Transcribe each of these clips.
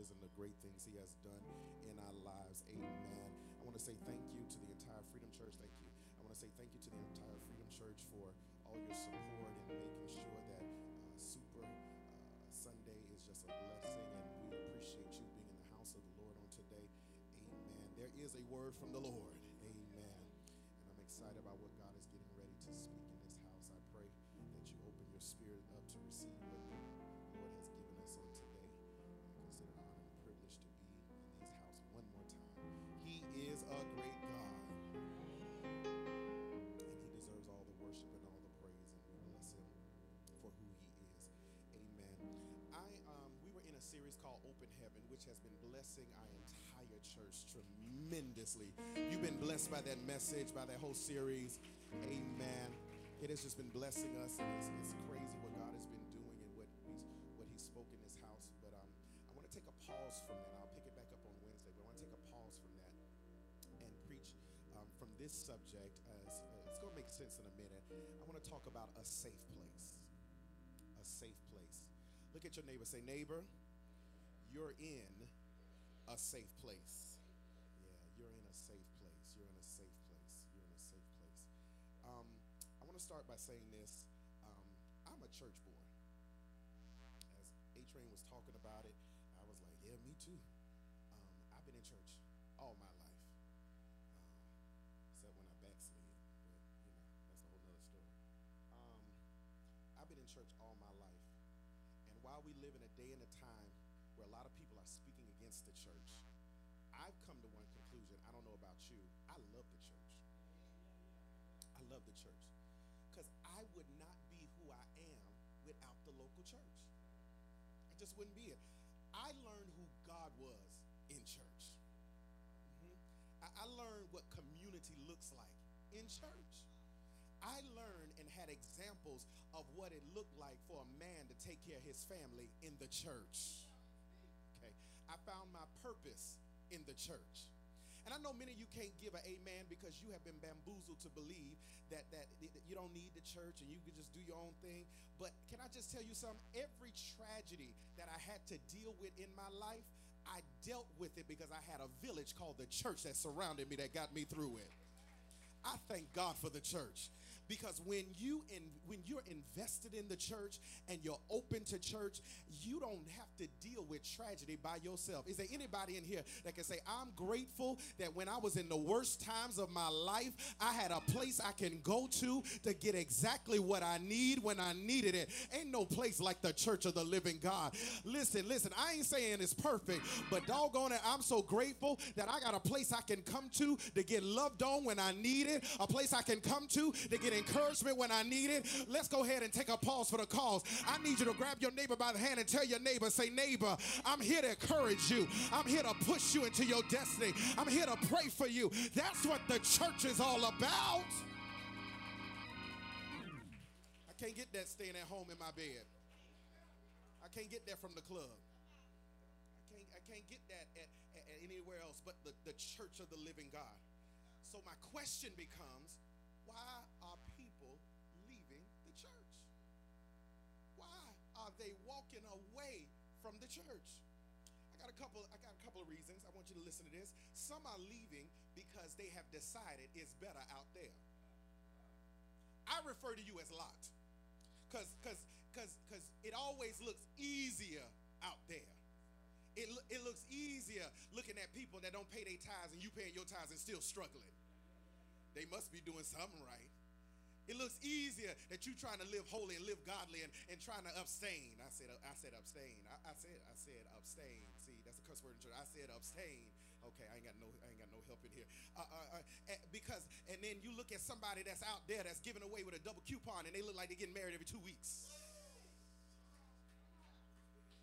is and the great things He has done in our lives. Amen. I want to say thank you to the entire Freedom Church. Thank you. I want to say thank you to the entire Freedom Church for all your support and making sure that uh, Super uh, Sunday is just a blessing, and we appreciate you being in the house of the Lord on today. Amen. There is a word from the Lord. Amen. And I'm excited about what series called Open Heaven, which has been blessing our entire church tremendously. You've been blessed by that message, by that whole series. Amen. It has just been blessing us, and it's, it's crazy what God has been doing and what He's what He's spoken in this house. But um, I want to take a pause from that. I'll pick it back up on Wednesday, but I want to take a pause from that and preach um, from this subject. As uh, it's going to make sense in a minute. I want to talk about a safe place. A safe place. Look at your neighbor. Say, neighbor, you're in a safe place. Yeah, you're in a safe place. You're in a safe place. You're in a safe place. Um, I want to start by saying this. Um, I'm a church boy. As A Train was talking about it, I was like, yeah, me too. Um, I've been in church all my life, um, except when I backslid. But you know, that's a whole nother story. Um, I've been in church all my life, and while we live in a day and a time speaking against the church, I've come to one conclusion. I don't know about you. I love the church. I love the church because I would not be who I am without the local church. I just wouldn't be it. I learned who God was in church. Mhm. I, I learned what community looks like in church. I learned and had examples of what it looked like for a man to take care of his family in the church. I found my purpose in the church. And I know many of you can't give an amen because you have been bamboozled to believe that, that that you don't need the church and you can just do your own thing. But can I just tell you something? Every tragedy that I had to deal with in my life, I dealt with it because I had a village called the church that surrounded me that got me through it. I thank God for the church because when you in when you're invested in the church and you're open to church, you don't have to deal with tragedy by yourself. Is there anybody in here that can say, "I'm grateful that when I was in the worst times of my life, I had a place I can go to to get exactly what I need when I needed it." Ain't no place like the church of the living God. Listen, listen, I ain't saying it's perfect, but doggone it, I'm so grateful that I got a place I can come to to get loved on when I need it, a place I can come to to get encouragement when I need it. Let's go ahead and take a pause for the cause. I need you to grab your neighbor by the hand and tell your neighbor, say, neighbor, I'm here to encourage you. I'm here to push you into your destiny. I'm here to pray for you. That's what the church is all about. I can't get that staying at home in my bed. I can't get that from the club. I can't, I can't get that at, at- at anywhere else but the, the church of the living God. So my question becomes, why are they walking away from the church? I got a couple I got a couple of reasons. I want you to listen to this. Some are leaving because they have decided it's better out there. I refer to you as Lot. Cuz cuz cuz cuz it always looks easier out there. It, it looks easier looking at people that don't pay their tithes and you paying your tithes and still struggling. They must be doing something right. It looks easier that you trying to live holy and live godly and, and trying to abstain. I said I said abstain. I, I said I said abstain. See, that's a cuss word in church. I said abstain. Okay, I ain't got no I ain't got no help in here. Uh, uh, uh, eh, because and then you look at somebody that's out there that's giving away with a double coupon and they look like they're getting married every two weeks.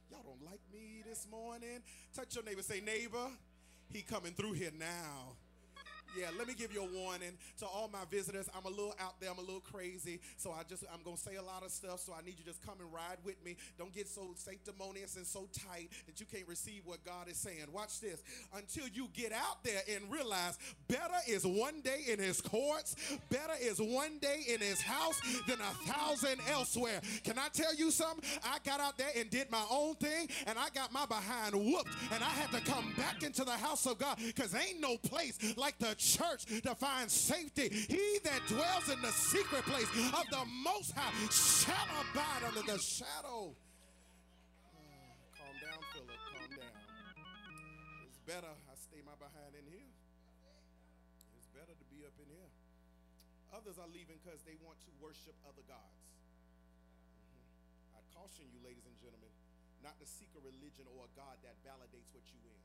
Y'all don't like me this morning. Touch your neighbor. Say neighbor, he coming through here now. Yeah, let me give you a warning to all my visitors. I'm a little out there. I'm a little crazy. So I just, I'm to say a lot of stuff. So I need you just come and ride with me. Don't get so sanctimonious and so tight that you can't receive what God is saying. Watch this. Until you get out there and realize better is one day in his courts, better is one day in his house than a thousand elsewhere. Can I tell you something? I got out there and did my own thing and I got my behind whooped and I had to come back into the house of God because ain't no place like the church to find safety. He that dwells in the secret place of the Most High shall abide under the shadow. Uh, calm down, Philip. Calm down. It's better I stay my behind in here. It's better to be up in here. Others are leaving because they want to worship other gods. Mm-hmm. I caution you, ladies and gentlemen, not to seek a religion or a God that validates what you in.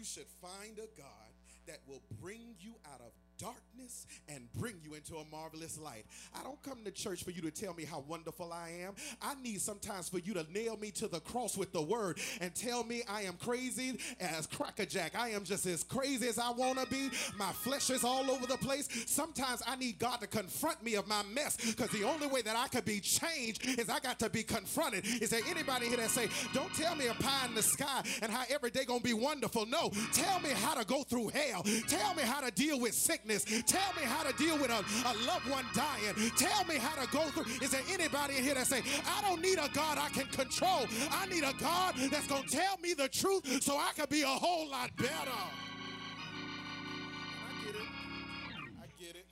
You should find a God that will bring you out of darkness and bring you into a marvelous light. I don't come to church for you to tell me how wonderful I am. I need sometimes for you to nail me to the cross with the word and tell me I am crazy as crackerjack. I am just as crazy as I want to be. My flesh is all over the place. Sometimes I need God to confront me of my mess because the only way that I could be changed is I got to be confronted. Is there anybody here that say, don't tell me a pie in the sky and how every day gonna be wonderful? No, tell me how to go through hell. Tell me how to deal with sickness sickness. Tell me how to deal with a, a loved one dying. Tell me how to go through. Is there anybody in here that say, I don't need a God I can control. I need a God that's going to tell me the truth so I can be a whole lot better. I get it. I get it.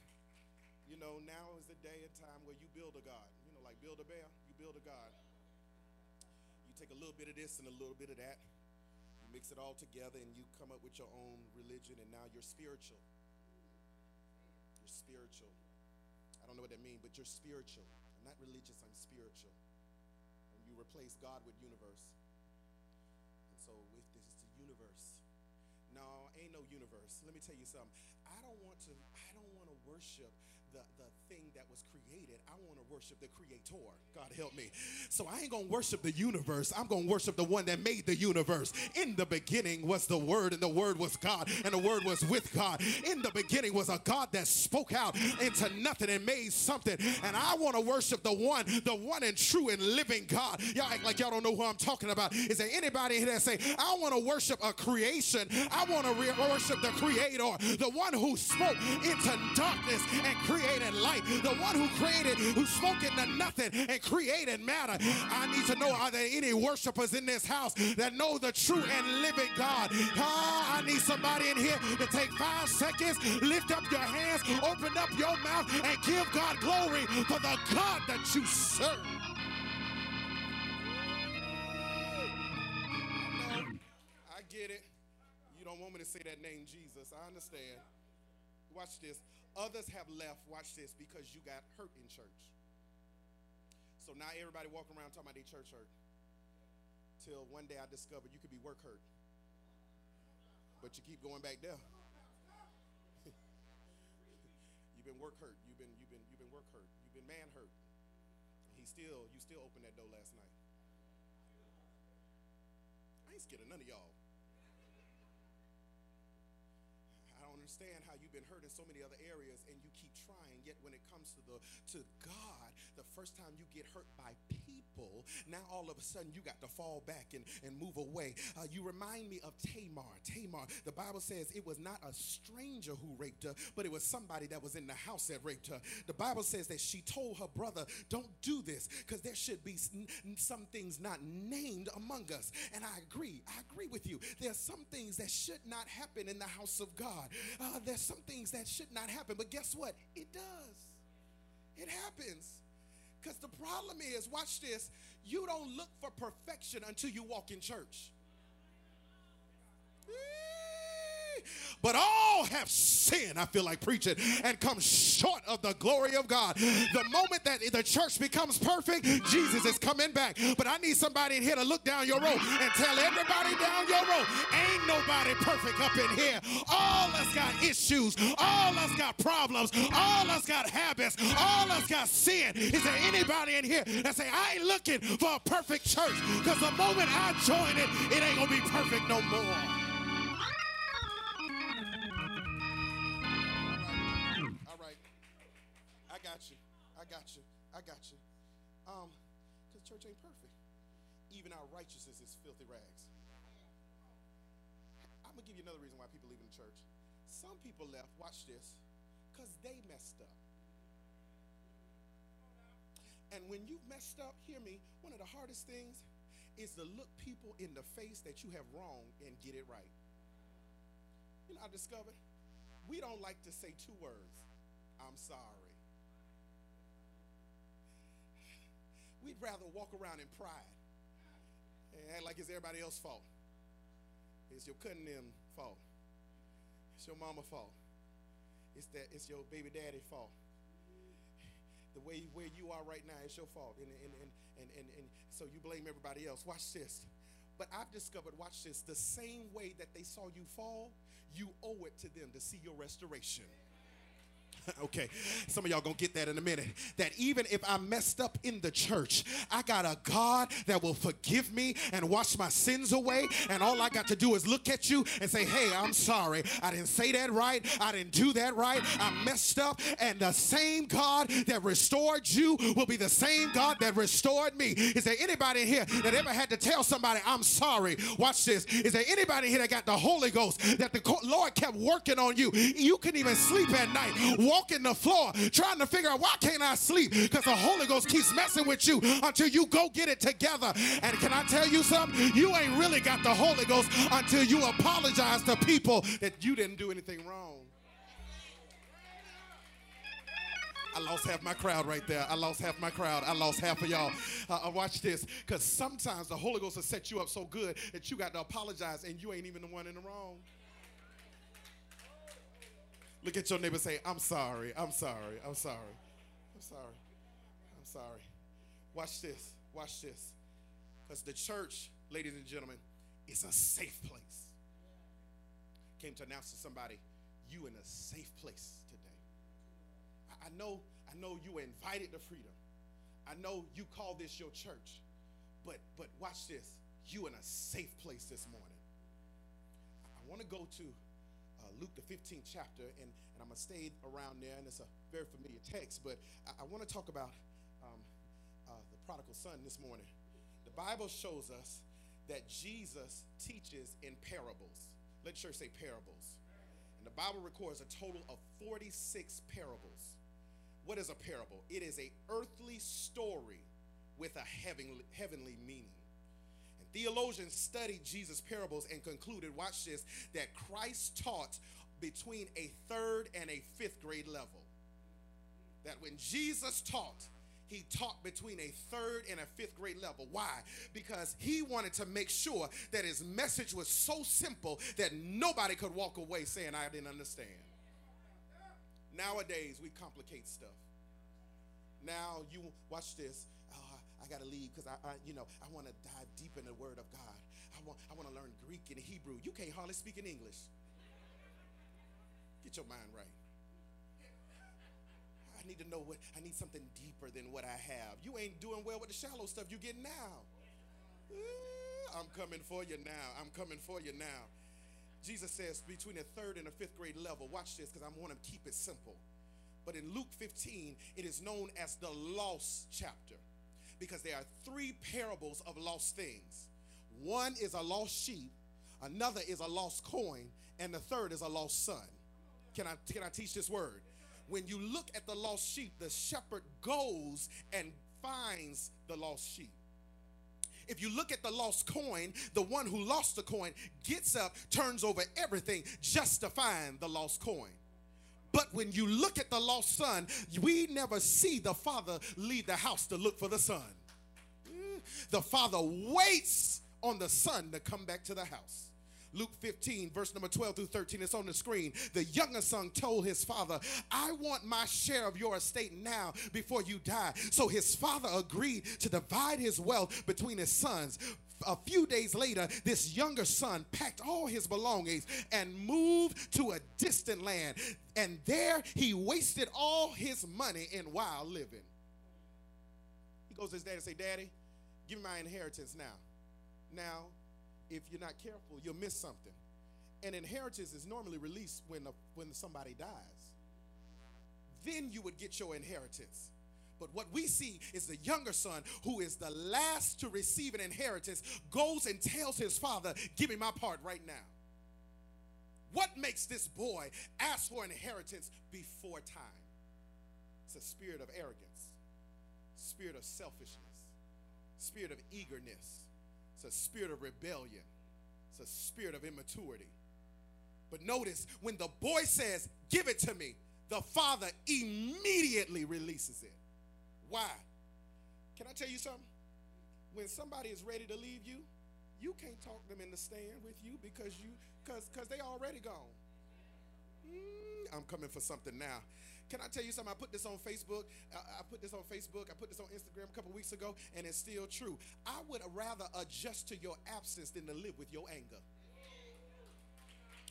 You know, now is the day and time where you build a God. You know, like build a bear, you build a God. You take a little bit of this and a little bit of that. You mix it all together and you come up with your own religion and now you're spiritual spiritual. I don't know what that means, but you're spiritual. I'm not religious, I'm spiritual. And you replace God with universe. And so if this is the universe, no, ain't no universe. Let me tell you something. I don't want to, I don't want to worship the, the thing that was created. I want to worship the creator. God help me. So I ain't going to worship the universe. I'm going to worship the one that made the universe. In the beginning was the word and the word was God and the word was with God. In the beginning was a God that spoke out into nothing and made something. And I want to worship the one, the one and true and living God. Y'all act like y'all don't know who I'm talking about. Is there anybody here that say, I want to worship a creation. I want to worship the creator, the one who spoke into darkness and created created light, the one who created, who spoke into nothing and created matter. I need to know are there any worshipers in this house that know the true and living God? Ah, I need somebody in here to take five seconds, lift up your hands, open up your mouth, and give God glory for the God that you serve. I get it. You don't want me to say that name, Jesus. I understand. Watch this. Others have left, watch this, because you got hurt in church. So now everybody walking around talking about their church hurt. Till one day I discovered you could be work hurt. But you keep going back there. you've been work hurt. You've been you've been you've been work hurt. You've been man hurt. He still you still opened that door last night. I ain't scared of none of y'all. Understand how you've been hurt in so many other areas and you keep trying, yet when it comes to the to God, the first time you get hurt by people, now all of a sudden you got to fall back and, and move away. Uh, you remind me of Tamar. Tamar, the Bible says it was not a stranger who raped her, but it was somebody that was in the house that raped her. The Bible says that she told her brother, Don't do this because there should be some things not named among us. And I agree. I agree with you. There are some things that should not happen in the house of God uh, there's some things that should not happen. But guess what? It does. It happens. Because the problem is, watch this, you don't look for perfection until you walk in church. But all have sinned. I feel like preaching and come short of the glory of God. The moment that the church becomes perfect, Jesus is coming back. But I need somebody in here to look down your road and tell everybody down your road, ain't nobody perfect up in here. All us got issues. All us got problems. All us got habits. All us got sin. Is there anybody in here that say, I ain't looking for a perfect church? Because the moment I join it, it ain't going to be perfect no more. Got you. I got you. I got you. Um, because church ain't perfect. Even our righteousness is filthy rags. I'm gonna give you another reason why people leave the church. Some people left, watch this, because they messed up. And when you've messed up, hear me, one of the hardest things is to look people in the face that you have wrong and get it right. You know, I discovered we don't like to say two words I'm sorry. We'd rather walk around in pride and act like it's everybody else's fault. It's your cousin them fault. It's your mama fault. It's that it's your baby daddy fault the way where you are right now is your fault. And, and, and, and, and, and so you blame everybody else. Watch this. But I've discovered, watch this, the same way that they saw you fall, you owe it to them to see your restoration. okay, some of y'all gonna get that in a minute. That even if I messed up in the church, I got a God that will forgive me and wash my sins away. And all I got to do is look at you and say, Hey, I'm sorry. I didn't say that right. I didn't do that right. I messed up. And the same God that restored you will be the same God that restored me. Is there anybody here that ever had to tell somebody, I'm sorry? Watch this. Is there anybody here that got the Holy Ghost that the Lord kept working on you? You can even sleep at night. Walk walking the floor trying to figure out why can't I sleep? Because the Holy Ghost keeps messing with you until you go get it together. And can I tell you something? You ain't really got the Holy Ghost until you apologize to people that you didn't do anything wrong. I lost half my crowd right there. I lost half my crowd. I lost half of y'all. Uh, uh watch this. Because sometimes the Holy Ghost will set you up so good that you got to apologize and you ain't even the one in the wrong. Look at your neighbor say, I'm sorry, I'm sorry, I'm sorry, I'm sorry, I'm sorry. Watch this, watch this. Because the church, ladies and gentlemen, is a safe place. Came to announce to somebody, you in a safe place today. I, I know, I know you were invited to freedom. I know you call this your church. But but watch this. You in a safe place this morning. I want to go to Luke, the 15th chapter, and, and I'm going to stay around there, and it's a very familiar text, but I, I want to talk about um, uh, the prodigal son this morning. The Bible shows us that Jesus teaches in parables. Let church say parables. And the Bible records a total of 46 parables. What is a parable? It is a earthly story with a heavenly, heavenly meaning. Theologians studied Jesus' parables and concluded, watch this, that Christ taught between a third and a fifth grade level. That when Jesus taught, he taught between a third and a fifth grade level. Why? Because he wanted to make sure that his message was so simple that nobody could walk away saying, I didn't understand. Nowadays, we complicate stuff. Now, you watch this. I got to leave because I, I, you know, I want to dive deep in the Word of God. I want, I want to learn Greek and Hebrew. You can't hardly speak in English. Get your mind right. I need to know what I need something deeper than what I have. You ain't doing well with the shallow stuff you get now. Eh, I'm coming for you now. I'm coming for you now. Jesus says between a third and a fifth grade level. Watch this because I want to keep it simple. But in Luke 15, it is known as the lost chapter because there are three parables of lost things. One is a lost sheep, another is a lost coin, and the third is a lost son. Can I, can I teach this word? When you look at the lost sheep, the shepherd goes and finds the lost sheep. If you look at the lost coin, the one who lost the coin gets up, turns over everything just to find the lost coin. But when you look at the lost son, we never see the father leave the house to look for the son. Mm. The father waits on the son to come back to the house. Luke 15, verse number 12 through 13, it's on the screen. The younger son told his father, I want my share of your estate now before you die. So his father agreed to divide his wealth between his sons. A few days later, this younger son packed all his belongings and moved to a distant land. And there he wasted all his money in wild living. He goes to his dad and say, Daddy, give me my inheritance now. Now, if you're not careful, you'll miss something. And inheritance is normally released when, a, when somebody dies. Then you would get your inheritance. But what we see is the younger son, who is the last to receive an inheritance, goes and tells his father, Give me my part right now. What makes this boy ask for inheritance before time? It's a spirit of arrogance, spirit of selfishness, spirit of eagerness, it's a spirit of rebellion. It's a spirit of immaturity. But notice when the boy says, Give it to me, the father immediately releases it. Why? Can I tell you something? When somebody is ready to leave you, you can't talk them in the stand with you because you because because they already gone. Mm, I'm coming for something now. Can I tell you something? I put this on Facebook. I, I put this on Facebook. I put this on Instagram a couple weeks ago, and it's still true. I would rather adjust to your absence than to live with your anger.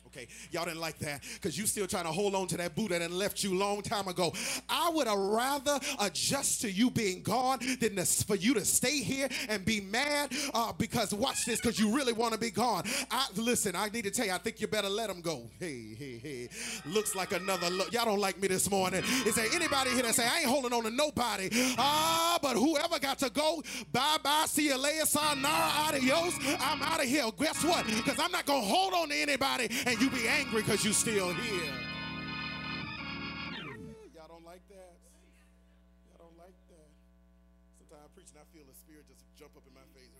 Okay, y'all didn't like that because you still trying to hold on to that boo that left you long time ago. I would have rather adjust to you being gone than for you to stay here and be mad uh, because watch this because you really want to be gone. I listen. I need to tell you. I think you better let them go. Hey, hey, hey. Looks like another look. Y'all don't like me this morning. Is there anybody here that say I ain't holding on to nobody? Ah, but whoever got to go, bye bye. See you later. Sayonara. Adios. I'm out of here. Guess what? Because I'm not gonna hold on to anybody you be angry because you still here. Y'all don't like that? Y'all don't like that? Sometimes I preach and I feel the spirit just jump up in my face,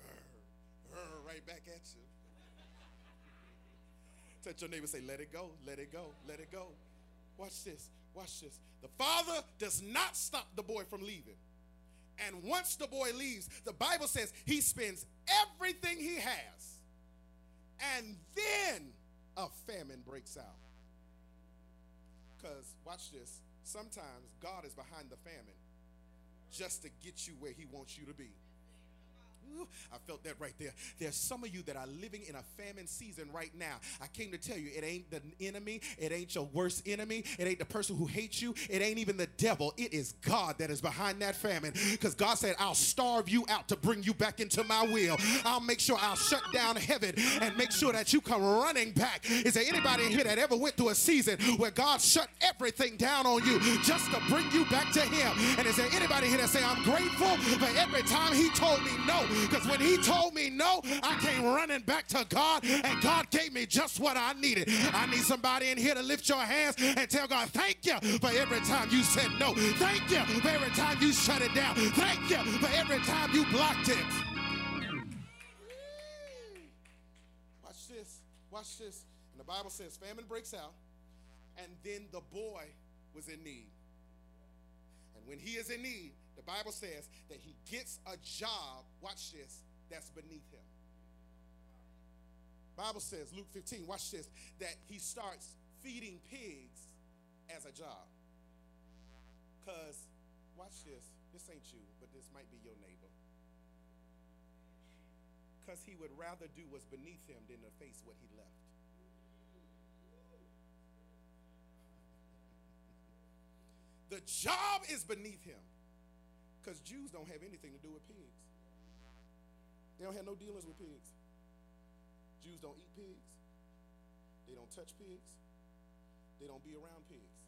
right back at you. Touch your neighbor, say, let it go, let it go, let it go. Watch this, watch this. The father does not stop the boy from leaving. And once the boy leaves, the Bible says he spends everything he has. And then a famine breaks out. Because, watch this, sometimes God is behind the famine just to get you where He wants you to be. I felt that right there. There's some of you that are living in a famine season right now. I came to tell you, it ain't the enemy, it ain't your worst enemy, it ain't the person who hates you, it ain't even the devil. It is God that is behind that famine. Because God said, I'll starve you out to bring you back into my will. I'll make sure I'll shut down heaven and make sure that you come running back. Is there anybody in here that ever went through a season where God shut everything down on you just to bring you back to Him? And is there anybody here that say, I'm grateful for every time He told me no? Because when he told me no, I came running back to God, and God gave me just what I needed. I need somebody in here to lift your hands and tell God, thank you for every time you said no. Thank you for every time you shut it down. Thank you for every time you blocked it. Watch this. Watch this. And the Bible says famine breaks out, and then the boy was in need. And when he is in need, the Bible says that he gets a job, watch this, that's beneath him. Bible says, Luke 15, watch this, that he starts feeding pigs as a job. Because, watch this, this ain't you, but this might be your neighbor. Because he would rather do what's beneath him than to face what he left. the job is beneath him. Because Jews don't have anything to do with pigs. They don't have no dealings with pigs. Jews don't eat pigs. They don't touch pigs. They don't be around pigs.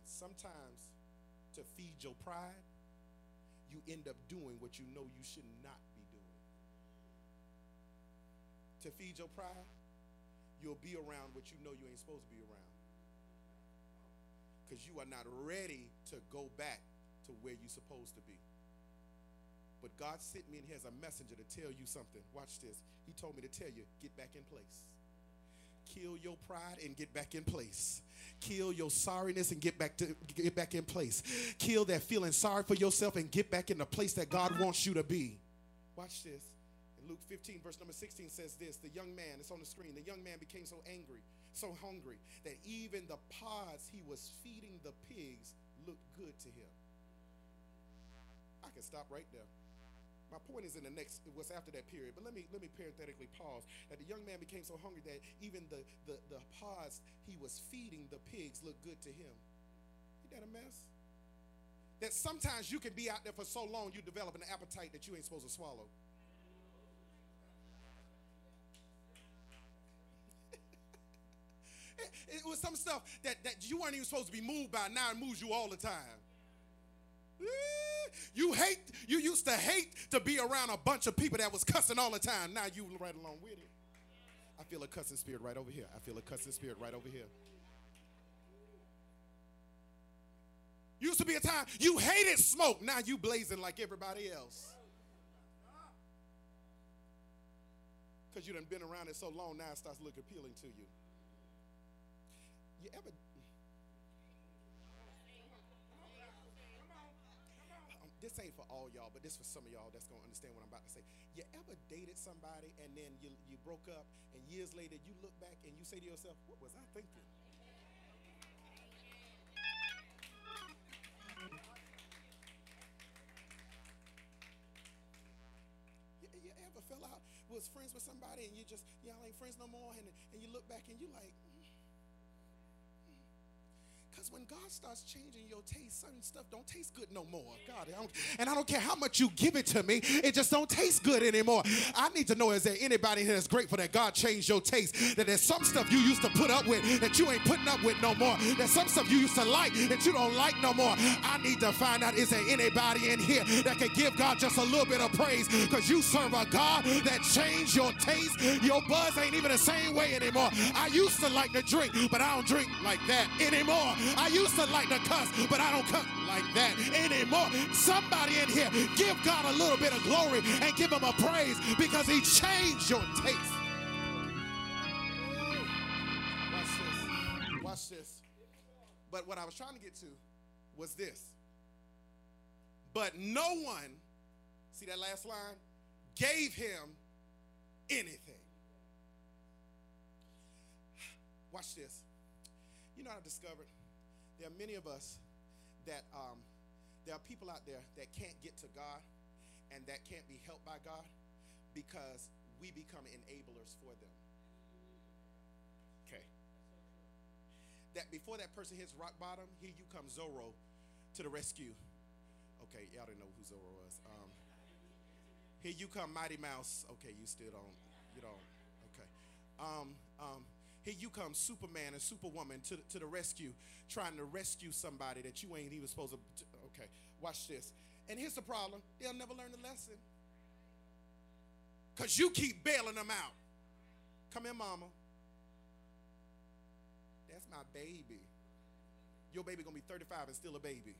And sometimes to feed your pride, you end up doing what you know you should not be doing. To feed your pride, you'll be around what you know you ain't supposed to be around. Because you are not ready to go back to where you're supposed to be. But God sent me in here as a messenger to tell you something. Watch this. He told me to tell you, get back in place. Kill your pride and get back in place. Kill your sorriness and get back to get back in place. Kill that feeling sorry for yourself and get back in the place that God wants you to be. Watch this. in Luke 15, verse number 16 says this The young man, it's on the screen, the young man became so angry, so hungry, that even the pods he was feeding the pigs looked good to him. I can stop right there. My point is in the next, what's after that period. But let me let me parenthetically pause. That the young man became so hungry that even the, the, the pods he was feeding the pigs looked good to him. Isn't that a mess? That sometimes you can be out there for so long you develop an appetite that you ain't supposed to swallow. it, it was some stuff that, that you weren't even supposed to be moved by. Now it moves you all the time. You hate, you used to hate to be around a bunch of people that was cussing all the time. Now you right along with it. I feel a cussing spirit right over here. I feel a cussing spirit right over here. Used to be a time you hated smoke. Now you blazing like everybody else. Because you done been around it so long, now it starts looking appealing to you. You ever this ain't for all y'all, but this for some of y'all that's gonna understand what I'm about to say. You ever dated somebody and then you you broke up, and years later you look back and you say to yourself, "What was I thinking?" You, you ever fell out, was friends with somebody, and you just y'all ain't friends no more, and and you look back and you like. Because when God starts changing your taste, certain stuff don't taste good no more. God, I and I don't care how much you give it to me, it just don't taste good anymore. I need to know is there anybody here that's grateful that God changed your taste? That there's some stuff you used to put up with that you ain't putting up with no more. There's some stuff you used to like that you don't like no more. I need to find out is there anybody in here that can give God just a little bit of praise because you serve a God that changed your taste. Your buzz ain't even the same way anymore. I used to like to drink, but I don't drink like that anymore. I used to like to cuss, but I don't cuss like that anymore. Somebody in here, give God a little bit of glory and give him a praise because he changed your taste. Watch this. Watch this. But what I was trying to get to was this. But no one, see that last line, gave him anything. Watch this. You know what I discovered? There are many of us that um, there are people out there that can't get to God and that can't be helped by God because we become enablers for them. Okay. That before that person hits rock bottom, here you come Zorro to the rescue. Okay, y'all didn't know who Zorro was. Um, here you come Mighty Mouse. Okay, you still don't. You don't. Okay. Um, um, here you come, Superman and Superwoman, to, to the rescue, trying to rescue somebody that you ain't even supposed to. Okay, watch this. And here's the problem they'll never learn the lesson. Because you keep bailing them out. Come here, mama. That's my baby. Your baby gonna be 35 and still a baby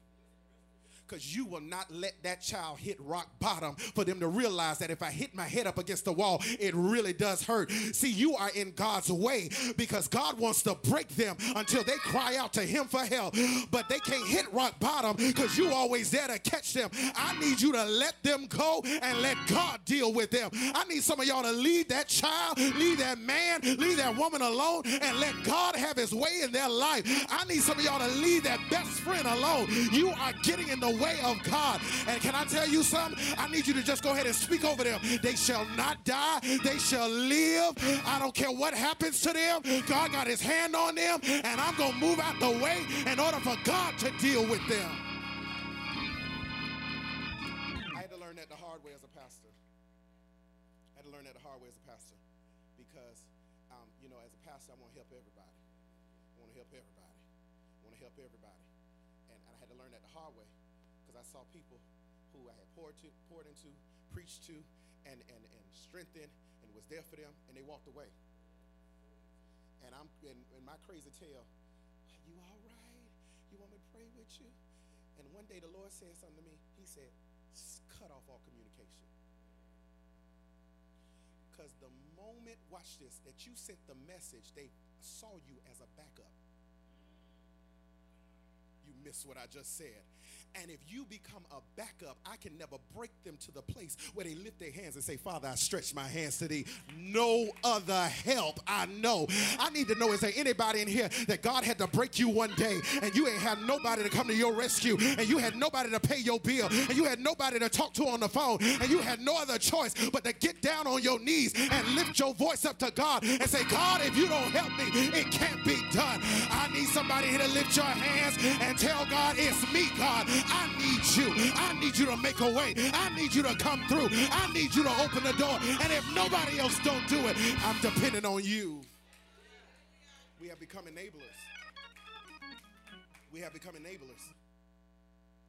because you will not let that child hit rock bottom for them to realize that if I hit my head up against the wall, it really does hurt. See, you are in God's way because God wants to break them until they cry out to Him for help. But they can't hit rock bottom because you always there to catch them. I need you to let them go and let God deal with them. I need some of y'all to leave that child, leave that man, leave that woman alone, and let God have His way in their life. I need some of y'all to leave that best friend alone. You are getting in the way of God. And can I tell you something? I need you to just go ahead and speak over them. They shall not die, they shall live. I don't care what happens to them. God got his hand on them, and I'm going to move out the way in order for God to deal with them. Walked away. And I'm in, my crazy tale, are you all right? You want me to pray with you? And one day the Lord said something to me. He said, cut off all communication. Because the moment, watch this, that you sent the message, they saw you as a backup. Miss what I just said. And if you become a backup, I can never break them to the place where they lift their hands and say, Father, I stretch my hands to thee. No other help I know. I need to know is there anybody in here that God had to break you one day and you ain't had nobody to come to your rescue and you had nobody to pay your bill and you had nobody to talk to on the phone and you had no other choice but to get down on your knees and lift your voice up to God and say, God, if you don't help me, it can't be done. I need somebody here to lift your hands and tell God, it's me, God. I need you. I need you to make a way. I need you to come through. I need you to open the door. And if nobody else don't do it, I'm depending on you. We have become enablers. We have become enablers.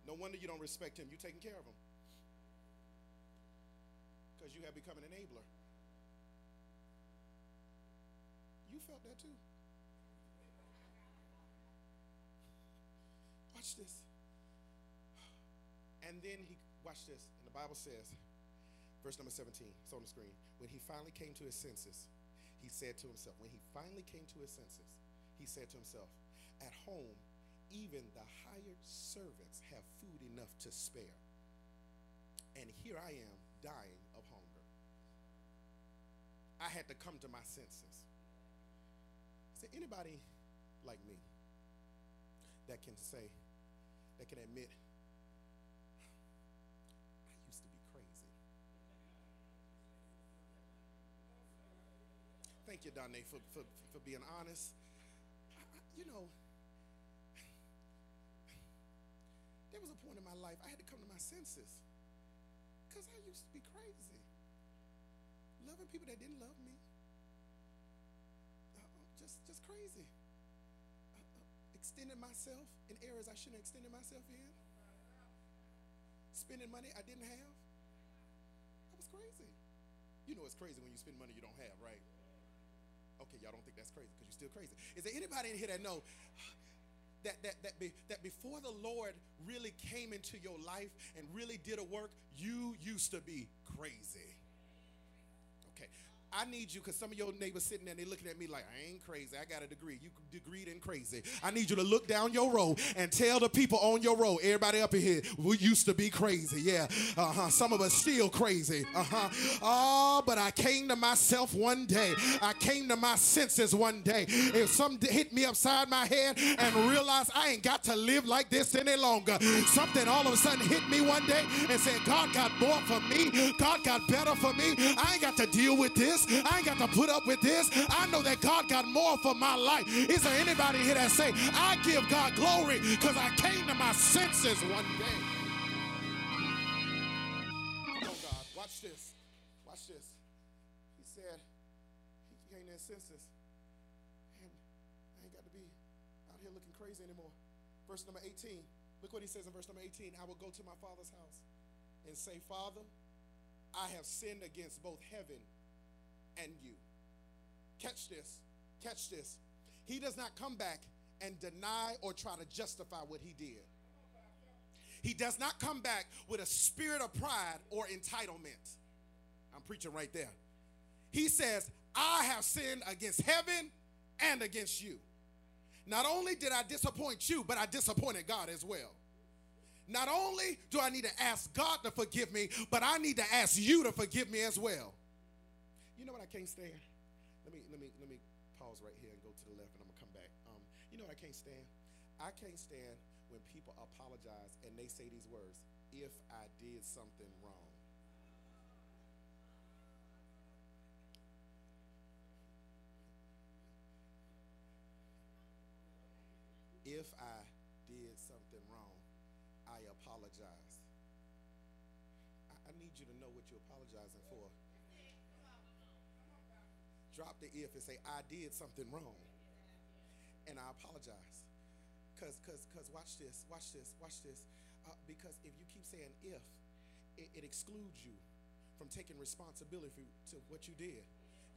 No wonder you don't respect him. You're taking care of him. Because you have become an enabler. You felt that too. Watch this. And then he, watch this, and the Bible says, verse number 17, it's on the screen. When he finally came to his senses, he said to himself, when he finally came to his senses, he said to himself, at home, even the hired servants have food enough to spare. And here I am dying of hunger. I had to come to my senses. Is there anybody like me that can say, that can admit, I used to be crazy. Thank you, Donne, for, for, for being honest. I, you know, there was a point in my life I had to come to my senses because I used to be crazy. Loving people that didn't love me. Uh, just, just crazy extending myself in areas I shouldn't have extended myself in, spending money I didn't have. That was crazy. You know it's crazy when you spend money you don't have, right? Okay, y'all don't think that's crazy because you're still crazy. Is there anybody in here that know that that that be, that before the Lord really came into your life and really did a work, you used to be crazy? I need you because some of your neighbors sitting there and they looking at me like, I ain't crazy. I got a degree. You degreed in crazy. I need you to look down your row and tell the people on your row, everybody up in here, we used to be crazy. Yeah. Uh-huh. Some of us still crazy. Uh-huh. Oh, but I came to myself one day. I came to my senses one day. If something hit me upside my head and realized I ain't got to live like this any longer. Something all of a sudden hit me one day and said, God got more for me. God got better for me. I ain't got to deal with this this. I ain't got to put up with this. I know that God got more for my life. Is there anybody here that say, I give God glory because I came to my senses one day? Oh God, watch this. Watch this. He said, he came to his senses. And I ain't got to be out here looking crazy anymore. Verse number 18. Look what he says in verse number 18. I will go to my father's house and say, Father, I have sinned against both heaven and you. Catch this. Catch this. He does not come back and deny or try to justify what he did. He does not come back with a spirit of pride or entitlement. I'm preaching right there. He says, I have sinned against heaven and against you. Not only did I disappoint you, but I disappointed God as well. Not only do I need to ask God to forgive me, but I need to ask you to forgive me as well. You know what I can't stand? Let me let me let me pause right here and go to the left, and I'm gonna come back. Um, you know what I can't stand? I can't stand when people apologize and they say these words: "If I did something wrong." If I drop the if and say, I did something wrong. And I apologize. Because, because, because, watch this, watch this, watch this. Uh, because if you keep saying if, it, it excludes you from taking responsibility to what you did.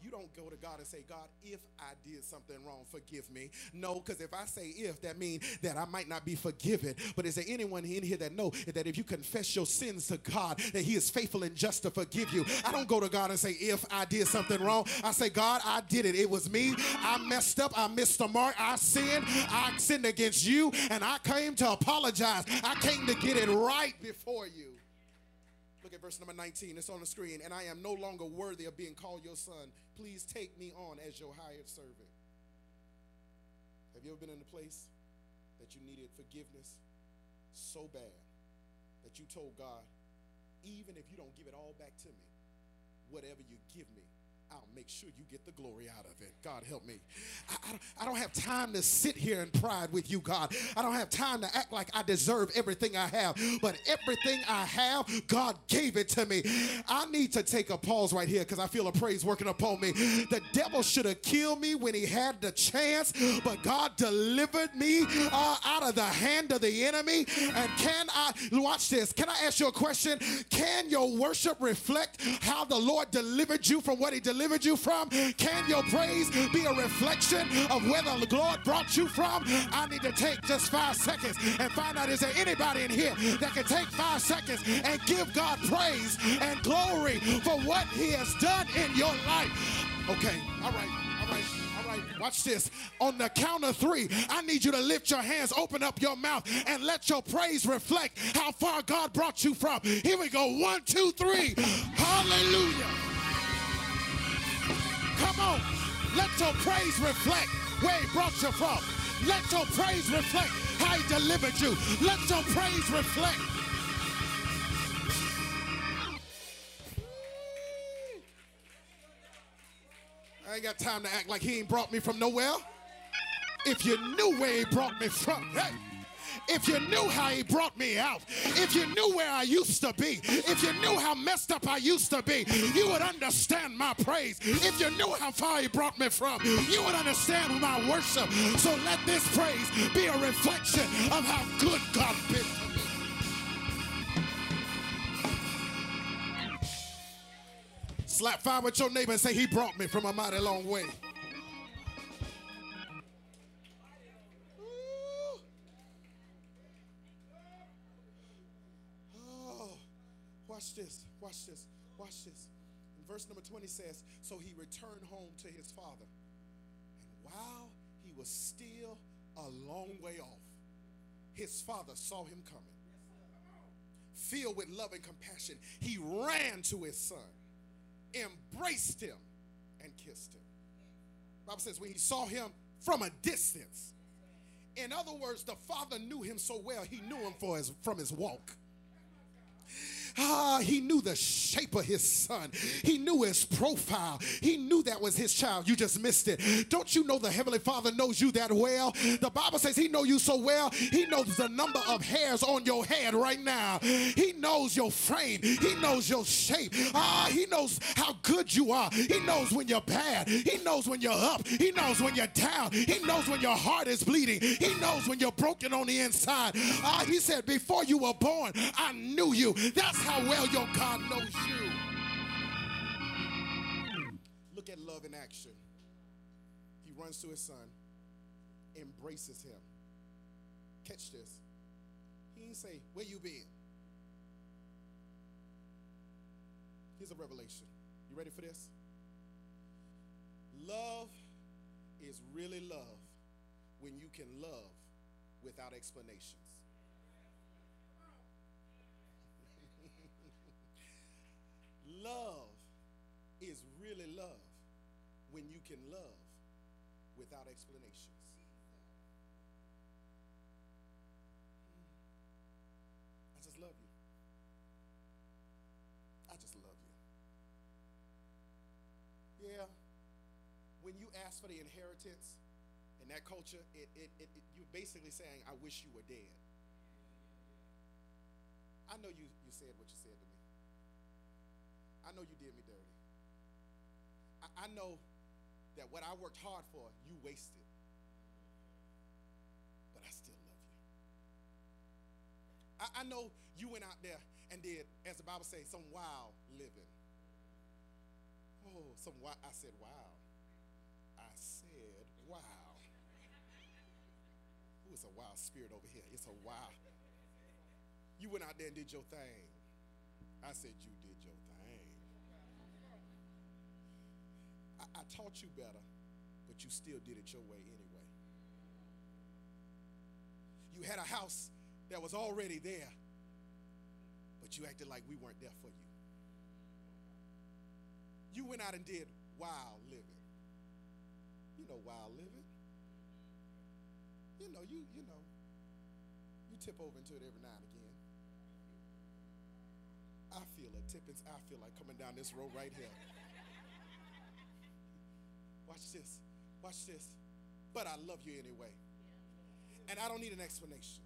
You don't go to God and say, God, if I did something wrong, forgive me. No, because if I say if, that means that I might not be forgiven. But is there anyone in here that know that if you confess your sins to God, that He is faithful and just to forgive you? I don't go to God and say, if I did something wrong. I say, God, I did it. It was me. I messed up. I missed the mark. I sinned. I sinned against you, and I came to apologize. I came to get it right before you. Look at verse number 19. It's on the screen. And I am no longer worthy of being called your son. Please take me on as your hired servant. Have you ever been in a place that you needed forgiveness so bad that you told God, even if you don't give it all back to me, whatever you give me, I'll make sure you get the glory out of it. God help me. I, I, don't, I, don't have time to sit here in pride with you, God. I don't have time to act like I deserve everything I have. But everything I have, God gave it to me. I need to take a pause right here because I feel a praise working upon me. The devil should have killed me when he had the chance, but God delivered me uh, out of the hand of the enemy. And can I, watch this, can I ask you a question? Can your worship reflect how the Lord delivered you from what he delivered? Delivered you from? Can your praise be a reflection of where the Lord brought you from? I need to take just five seconds and find out is there anybody in here that can take five seconds and give God praise and glory for what He has done in your life? Okay, all right, all right. All right, Watch this. On the count of three, I need you to lift your hands, open up your mouth, and let your praise reflect how far God brought you from. Here we go. One, two, three. Hallelujah. Come on. Let your praise reflect where he brought you from. Let your praise reflect how he delivered you. Let your praise reflect. I ain't got time to act like he ain't brought me from nowhere. If you knew where he brought me from, hey. If you knew how he brought me out, if you knew where I used to be, if you knew how messed up I used to be, you would understand my praise. If you knew how far he brought me from, you would understand my worship. So let this praise be a reflection of how good God been. Slap five with your neighbor and say, He brought me from a mighty long way. Watch this, watch this, watch this. And verse number 20 says, So he returned home to his father. And while he was still a long way off, his father saw him coming. Filled with love and compassion, he ran to his son, embraced him, and kissed him. Bible says when he saw him from a distance. In other words, the father knew him so well, he knew him for his, from his walk. Ah, he knew the shape of his son. He knew his profile. He knew that was his child. You just missed it. Don't you know the Heavenly Father knows you that well? The Bible says he knows you so well. He knows the number of hairs on your head right now. He knows your frame. He knows your shape. Ah, he knows how good you are. He knows when you're bad. He knows when you're up. He knows when you're down. He knows when your heart is bleeding. He knows when you're broken on the inside. Ah, he said, before you were born, I knew you. That's how well your God knows you. Look at love in action. He runs to his son, embraces him. Catch this. He didn't say, Where you been? Here's a revelation. You ready for this? Love is really love when you can love without explanations. Love is really love when you can love without explanations. I just love you. I just love you. Yeah. When you ask for the inheritance in that culture, it, it, it, it, you're basically saying, I wish you were dead. I know you, you said what you said to me. I know you did me dirty. I, I know that what I worked hard for, you wasted. But I still love you. I, I know you went out there and did, as the Bible says, some wild living. Oh, some wild. I said, wow. I said, wow. Ooh, it's a wild spirit over here. It's a wow. You went out there and did your thing. I said, you did your thing. I, taught you better, but you still did it your way anyway. You had a house that was already there, but you acted like we weren't there for you. You went out and did wild living. You know wild living. You know, you you know, you tip over into it every now and again. I feel it. Tippins, I feel like coming down this road right here. Watch this. Watch this. But I love you anyway. And I don't need an explanation.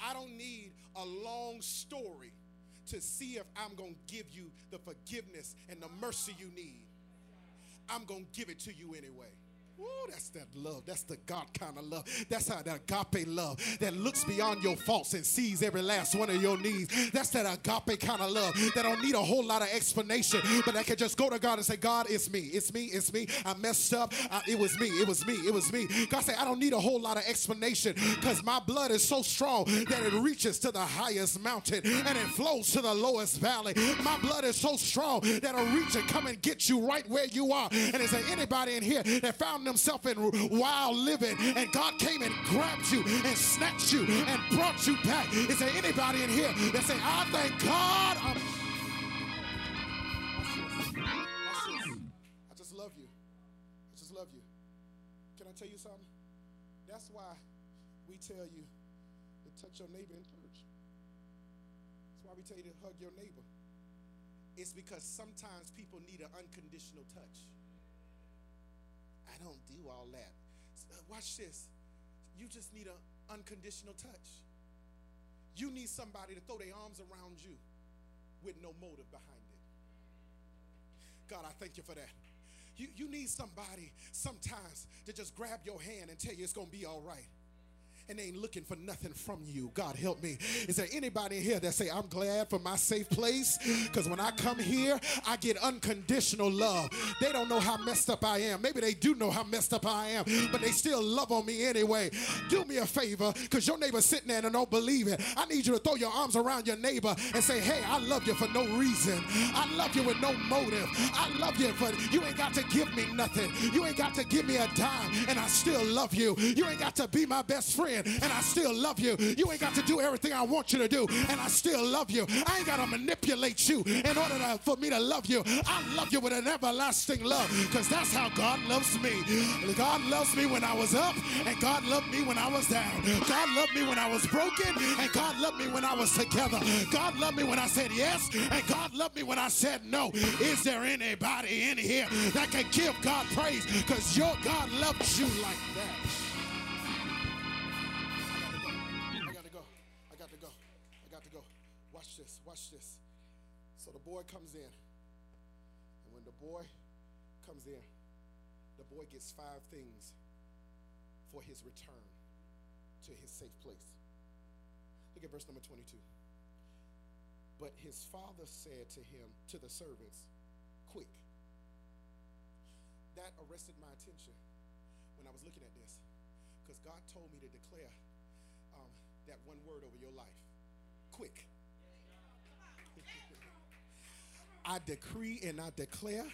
I don't need a long story to see if I'm going to give you the forgiveness and the mercy you need. I'm going to give it to you anyway. Ooh, that's that love. That's the God kind of love. That's how that agape love that looks beyond your faults and sees every last one of your needs. That's that agape kind of love that don't need a whole lot of explanation, but I can just go to God and say, God, it's me. It's me. It's me. I messed up. I, it was me. It was me. It was me. God say, I don't need a whole lot of explanation because my blood is so strong that it reaches to the highest mountain and it flows to the lowest valley. My blood is so strong that it'll reach and come and get you right where you are. And is there anybody in here that found himself in wild living and God came and grabbed you and snatched you and brought you back. Is there anybody in here that say, I thank God I'm I just love you. I just love you. Can I tell you something? That's why we tell you to touch your neighbor in church. That's why we tell you to hug your neighbor. It's because sometimes people need an unconditional touch. I don't do all that. Uh, watch this. You just need an unconditional touch. You need somebody to throw their arms around you with no motive behind it. God, I thank you for that. You, you need somebody sometimes to just grab your hand and tell you it's going to be all right and they ain't looking for nothing from you. God help me. Is there anybody here that say, I'm glad for my safe place? Because when I come here, I get unconditional love. They don't know how messed up I am. Maybe they do know how messed up I am, but they still love on me anyway. Do me a favor, because your neighbor's sitting there and don't believe it. I need you to throw your arms around your neighbor and say, Hey, I love you for no reason. I love you with no motive. I love you for you ain't got to give me nothing. You ain't got to give me a dime, and I still love you. You ain't got to be my best friend and I still love you. You ain't got to do everything I want you to do and I still love you. I ain't got to manipulate you in order to, for me to love you. I love you with an everlasting love because that's how God loves me. God loves me when I was up and God loved me when I was down. God loved me when I was broken and God loved me when I was together. God loved me when I said yes and God loved me when I said no. Is there anybody in here that can give God praise because your God loves you like that? His father said to him, to the servants, quick. That arrested my attention when I was looking at this because God told me to declare um, that one word over your life quick. I decree and I declare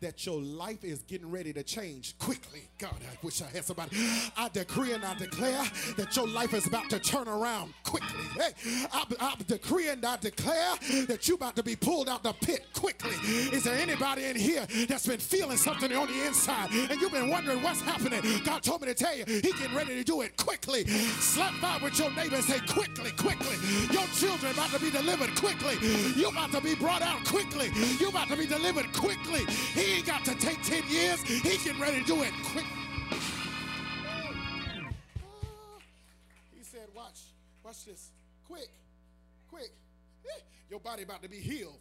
that your life is getting ready to change quickly. God, I wish I had somebody. I decree and I declare that your life is about to turn around quickly. Hey, I, I decree and I declare that you're about to be pulled out the pit quickly. Is there anybody in here that's been feeling something on the inside and you've been wondering what's happening? God told me to tell you, He getting ready to do it quickly. Slap by with your neighbor and say, quickly, quickly. Your children about to be delivered quickly. You're about to be brought out quickly. You're about to be delivered quickly. He he ain't got to take 10 years. He's getting ready to do it quick. He said, watch, watch this. Quick, quick. Eh, your body about to be healed.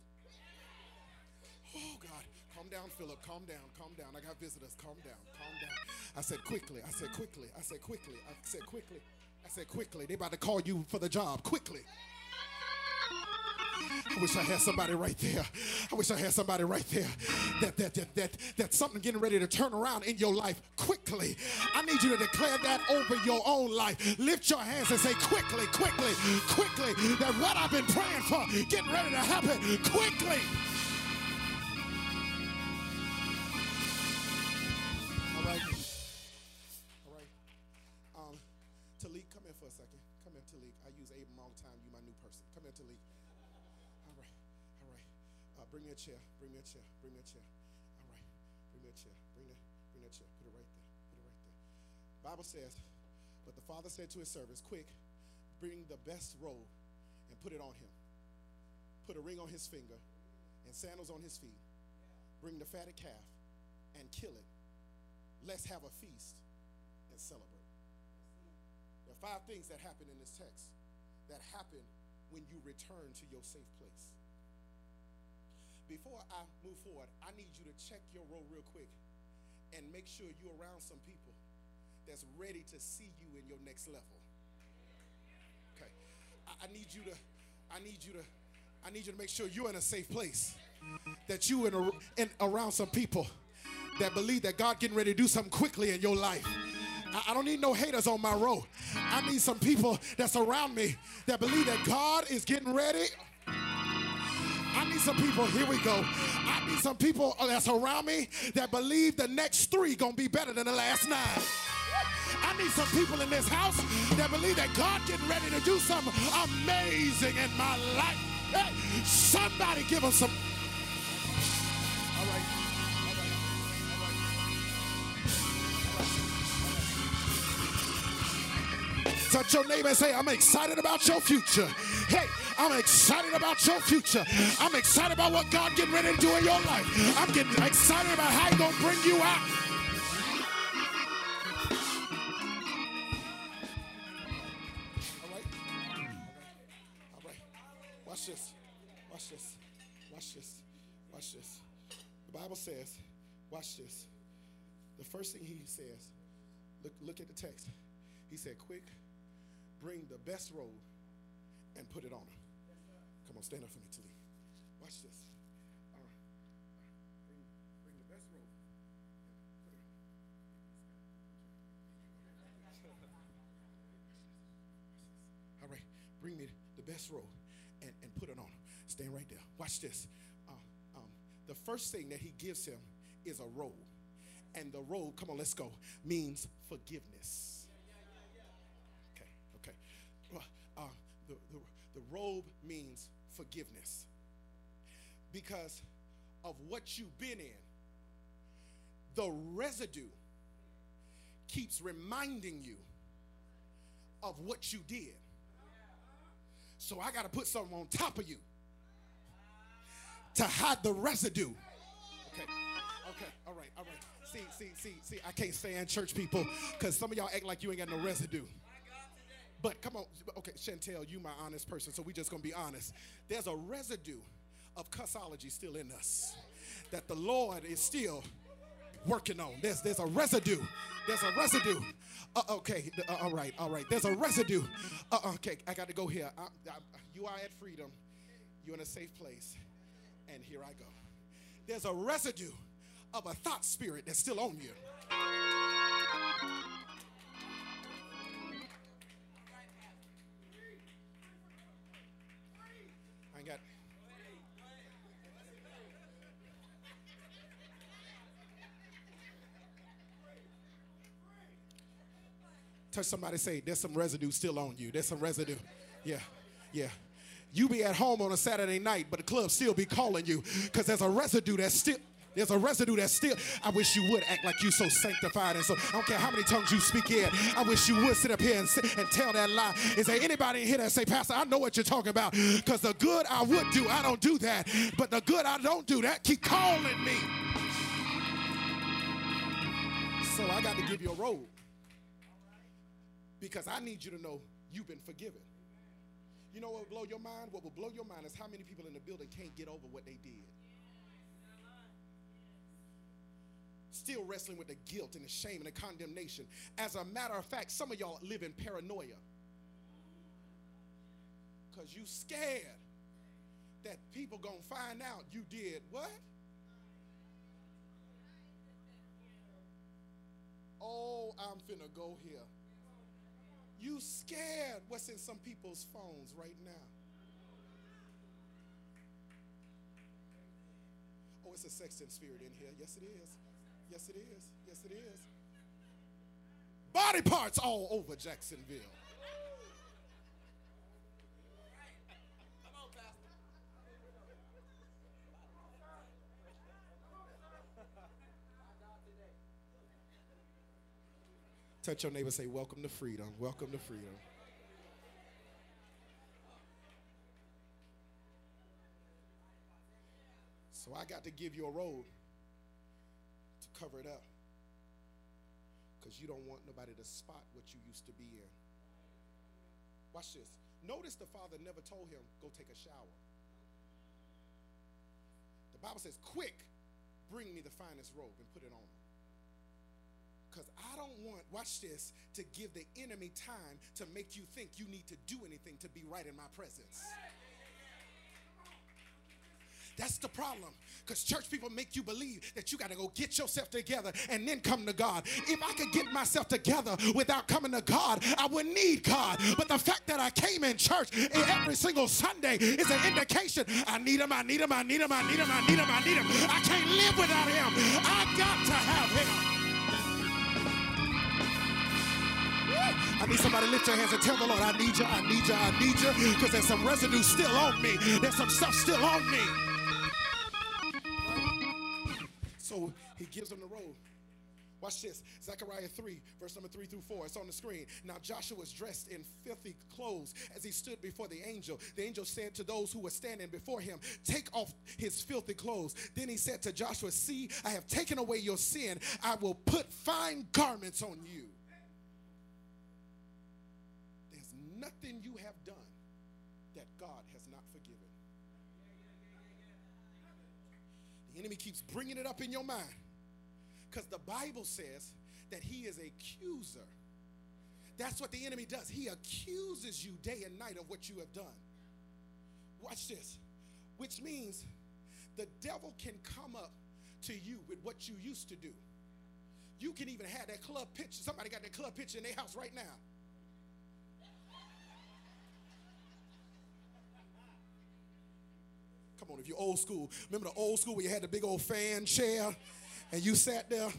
Oh, God. Calm down, Philip. Calm down. Calm down. I got visitors. Calm down. Calm down. I said quickly. I said quickly. I said quickly. I said quickly. I said quickly. They about to call you for the job. Quickly. I wish I had somebody right there. I wish I had somebody right there. That that that that that's something getting ready to turn around in your life quickly. I need you to declare that over your own life. Lift your hands and say quickly, quickly, quickly. That what I've been praying for getting ready to happen quickly. All right. All right. Um, Talik, come here for a second. Come here, Talik. I use Abram all the time. You my new person. Come here, Talik. Bring me a chair. Bring me a chair. Bring me a chair. All right. Bring me a chair. Bring that. Bring that chair. Put it right there. Put it right there. Bible says, but the father said to his servants, "Quick, bring the best robe and put it on him. Put a ring on his finger and sandals on his feet. Bring the fatted calf and kill it. Let's have a feast and celebrate." There are five things that happen in this text that happen when you return to your safe place. Before I move forward, I need you to check your row real quick and make sure you're around some people that's ready to see you in your next level. Okay. I, I need you to, I need you to, I need you to make sure you're in a safe place. That you in, a, in around some people that believe that God getting ready to do something quickly in your life. I, I don't need no haters on my row. I need some people that's around me that believe that God is getting ready. I need some people, here we go. I need some people that's around me that believe the next three gonna be better than the last nine. I need some people in this house that believe that God getting ready to do something amazing in my life. Hey, somebody give them some. Touch your neighbor and say, I'm excited about your future. Hey, I'm excited about your future. I'm excited about what God getting ready to do in your life. I'm getting excited about how He gonna bring you out. All right. All right. Watch this. Watch this. Watch this. Watch this. The Bible says, watch this. The first thing he says, look, look at the text. He said, quick, bring the best robe and put it on. Come on, stand up for me, Tilly. Watch this. Uh, bring, bring the best robe. All right, bring me the best robe and, and put it on. Stand right there. Watch this. Uh, um, the first thing that he gives him is a robe. And the robe, come on, let's go, means forgiveness. The, the, the robe means forgiveness. Because of what you've been in, the residue keeps reminding you of what you did. So I got to put something on top of you to hide the residue. Okay, okay, all right, all right. See, see, see, see, I can't stand church people because some of y'all act like you ain't got no residue. But come on, okay, Chantel, you my honest person, so we just gonna be honest. There's a residue of cussology still in us that the Lord is still working on. There's there's a residue. There's a residue. Uh, okay, uh, all right, all right. There's a residue. Uh, okay, I got to go here. I, I, you are at freedom. You're in a safe place, and here I go. There's a residue of a thought spirit that's still on you. Got. Touch somebody say, there's some residue still on you. There's some residue. Yeah, yeah. You be at home on a Saturday night, but the club still be calling you because there's a residue that's still. There's a residue that's still. I wish you would act like you so sanctified and so. I don't care how many tongues you speak in. I wish you would sit up here and, and tell that lie. Is there anybody in here that say, Pastor, I know what you're talking about? Because the good I would do, I don't do that. But the good I don't do, that keep calling me. So I got to give you a robe because I need you to know you've been forgiven. You know what will blow your mind? What will blow your mind is how many people in the building can't get over what they did. Still wrestling with the guilt and the shame and the condemnation. As a matter of fact, some of y'all live in paranoia because you scared that people gonna find out you did what? Oh, I'm finna go here. You scared what's in some people's phones right now. Oh, it's a sexting spirit in here. Yes, it is. Yes, it is. Yes, it is. Body parts all over Jacksonville. Touch your neighbor, say, Welcome to freedom. Welcome to freedom. So I got to give you a to cover it up. Because you don't want nobody to spot what you used to be in. Watch this. Notice the father never told him, go take a shower. The Bible says, quick, bring me the finest robe and put it on. Because I don't want, watch this, to give the enemy time to make you think you need to do anything to be right in my presence. That's the problem. Because church people make you believe that you got to go get yourself together and then come to God. If I could get myself together without coming to God, I would need God. But the fact that I came in church every single Sunday is an indication I need him, I need him, I need him, I need him, I need him, I need him. I can't live without him. I got to have him. I need somebody to lift your hands and tell the Lord, I need you, I need you, I need you, because there's some residue still on me. There's some stuff still on me. So he gives them the robe. Watch this. Zechariah 3, verse number 3 through 4. It's on the screen. Now Joshua was dressed in filthy clothes as he stood before the angel. The angel said to those who were standing before him, Take off his filthy clothes. Then he said to Joshua, See, I have taken away your sin. I will put fine garments on you. There's nothing you have The enemy keeps bringing it up in your mind because the Bible says that he is a accuser. That's what the enemy does. He accuses you day and night of what you have done. Watch this, which means the devil can come up to you with what you used to do. You can even have that club picture. Somebody got that club picture in their house right now. Come on, if you're old school, remember the old school where you had the big old fan chair and you sat there?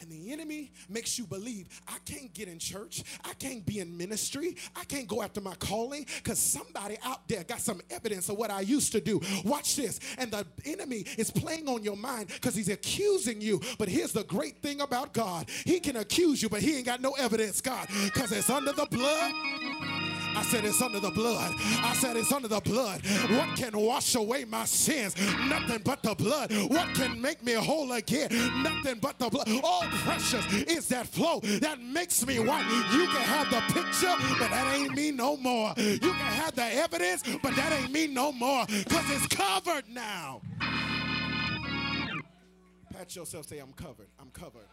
And the enemy makes you believe I can't get in church. I can't be in ministry. I can't go after my calling because somebody out there got some evidence of what I used to do. Watch this. And the enemy is playing on your mind because he's accusing you. But here's the great thing about God He can accuse you, but he ain't got no evidence, God, because it's under the blood. I said it's under the blood. I said it's under the blood. What can wash away my sins? Nothing but the blood. What can make me whole again? Nothing but the blood. Oh, precious is that flow that makes me white. You can have the picture, but that ain't me no more. You can have the evidence, but that ain't me no more because it's covered now. Pat yourself, say, I'm covered. I'm covered.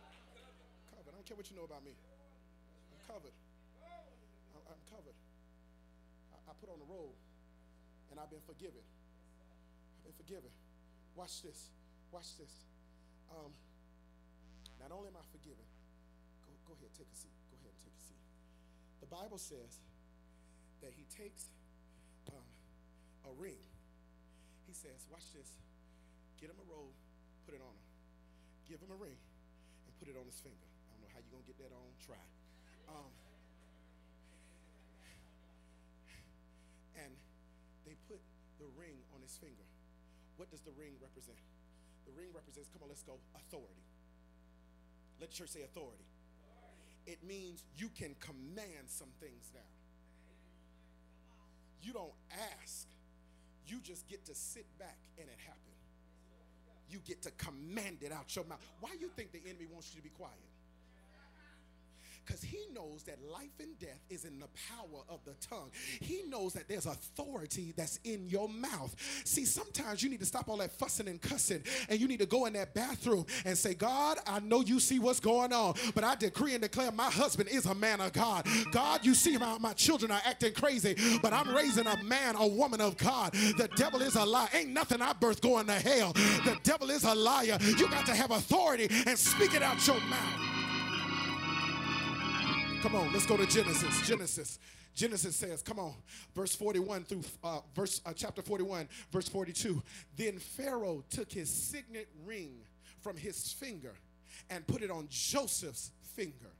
Covered. I don't care what you know about me. I've been forgiven. I've been forgiven. Watch this. Watch this. Um, not only am I forgiven, go, go ahead, take a seat. Go ahead and take a seat. The Bible says that he takes um, a ring. He says, watch this. Get him a robe, put it on him. Give him a ring and put it on his finger. I don't know how you're going to get that on. Try. Um, his finger. What does the ring represent? The ring represents, come on, let's go, authority. Let the church say authority. It means you can command some things now. You don't ask, you just get to sit back and it happens. You get to command it out your mouth. Why you think the enemy wants you to be quiet? Because he knows that life and death is in the power of the tongue. He knows that there's authority that's in your mouth. See, sometimes you need to stop all that fussing and cussing and you need to go in that bathroom and say, God, I know you see what's going on, but I decree and declare my husband is a man of God. God, you see my, my children are acting crazy, but I'm raising a man, a woman of God. The devil is a lie. Ain't nothing I birth going to hell. The devil is a liar. You got to have authority and speak it out your mouth. Come on, let's go to Genesis. Genesis. Genesis says, come on, verse 41 through uh, verse uh, chapter 41, verse 42. Then Pharaoh took his signet ring from his finger and put it on Joseph's finger.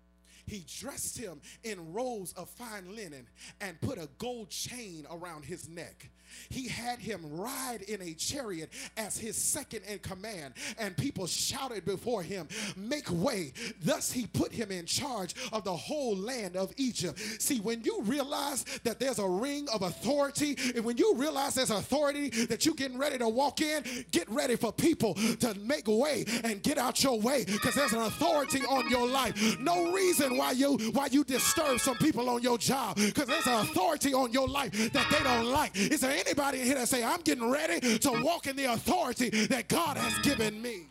He dressed him in robes of fine linen and put a gold chain around his neck. He had him ride in a chariot as his second in command, and people shouted before him, Make way. Thus he put him in charge of the whole land of Egypt. See, when you realize that there's a ring of authority, and when you realize there's authority that you're getting ready to walk in, get ready for people to make way and get out your way because there's an authority on your life. No reason why you why you disturb some people on your job because there's an authority on your life that they don't like. Is there anybody in here that say, I'm getting ready to walk in the authority that God has given me?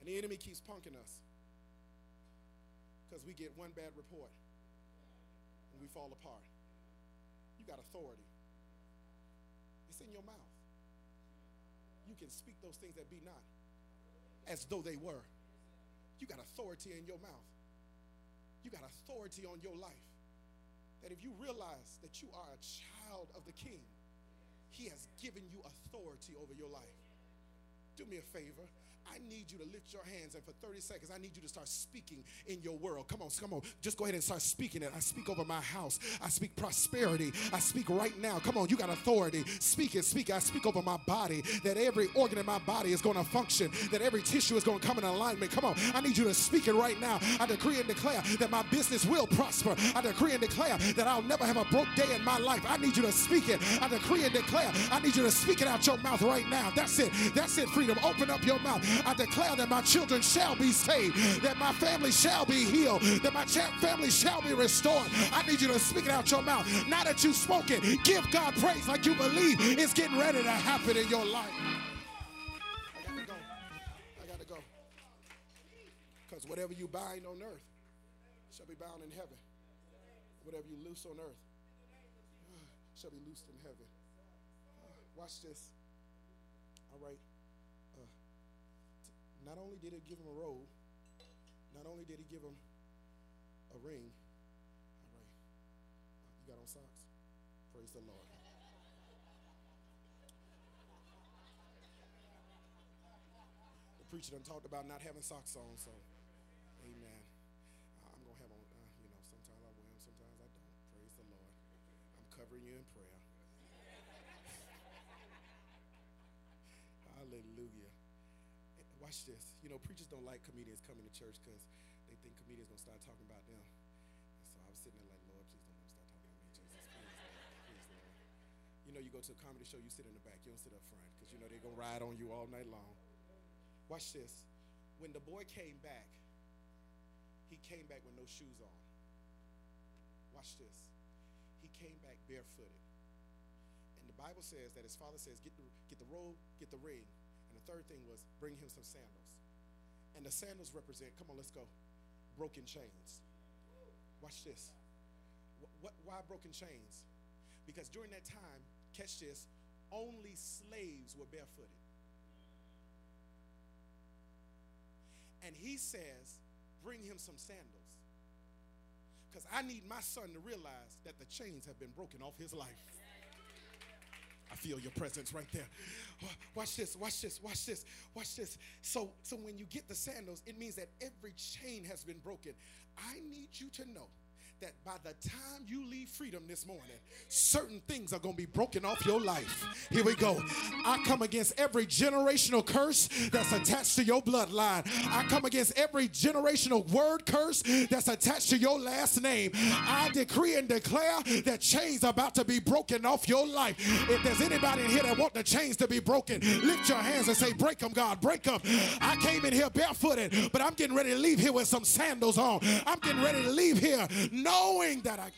And the enemy keeps punking us because we get one bad report and we fall apart. You got authority. It's in your mouth. You can speak those things that be not as though they were. You got authority in your mouth. You got authority on your life. That if you realize that you are a child of the king, he has given you authority over your life. Do me a favor. I need you to lift your hands, and for 30 seconds, I need you to start speaking in your world. Come on, come on. Just go ahead and start speaking it. I speak over my house. I speak prosperity. I speak right now. Come on, you got authority. Speak it, speak it. I speak over my body that every organ in my body is going to function, that every tissue is going to come in alignment. Come on, I need you to speak it right now. I decree and declare that my business will prosper. I decree and declare that I'll never have a broke day in my life. I need you to speak it. I decree and declare. I need you to speak it out your mouth right now. That's it. That's it, freedom. Open up your mouth. I declare that my children shall be saved, that my family shall be healed, that my family shall be restored. I need you to speak it out your mouth. Now that you've spoken, give God praise like you believe it's getting ready to happen in your life. I got to go. I got to go. Because whatever you bind on earth shall be bound in heaven. Whatever you loose on earth uh, shall be loosed in heaven. Uh, watch this. All right. Not only did he give him a robe, not only did he give him a ring. All right. You got on socks? Praise the Lord. The preacher done talked about not having socks on, so amen. I'm going to have on, uh, you know, sometimes I wear them, sometimes I don't. Praise the Lord. I'm covering you in prayer. Hallelujah. Watch this. You know, preachers don't like comedians coming to church because they think comedians gonna start talking about them. And so I was sitting there like, Lord, please don't start talking about me. Jesus, please, Lord. You know, you go to a comedy show, you sit in the back, you don't sit up front because you know they're gonna ride on you all night long. Watch this. When the boy came back, he came back with no shoes on. Watch this. He came back barefooted. And the Bible says that his father says, get the, get the robe, get the ring, and the third thing was bring him some sandals. And the sandals represent, come on, let's go, broken chains. Watch this. What, why broken chains? Because during that time, catch this, only slaves were barefooted. And he says, bring him some sandals. Because I need my son to realize that the chains have been broken off his life. I feel your presence right there. Oh, watch this, watch this, watch this, watch this. So, so when you get the sandals, it means that every chain has been broken. I need you to know that by the time you leave freedom this morning, certain things are going to be broken off your life. Here we go. I come against every generational curse that's attached to your bloodline. I come against every generational word curse that's attached to your last name. I decree and declare that chains are about to be broken off your life. If there's anybody in here that want the chains to be broken, lift your hands and say, break them, God, break them. I came in here barefooted, but I'm getting ready to leave here with some sandals on. I'm getting ready to leave here knowing that I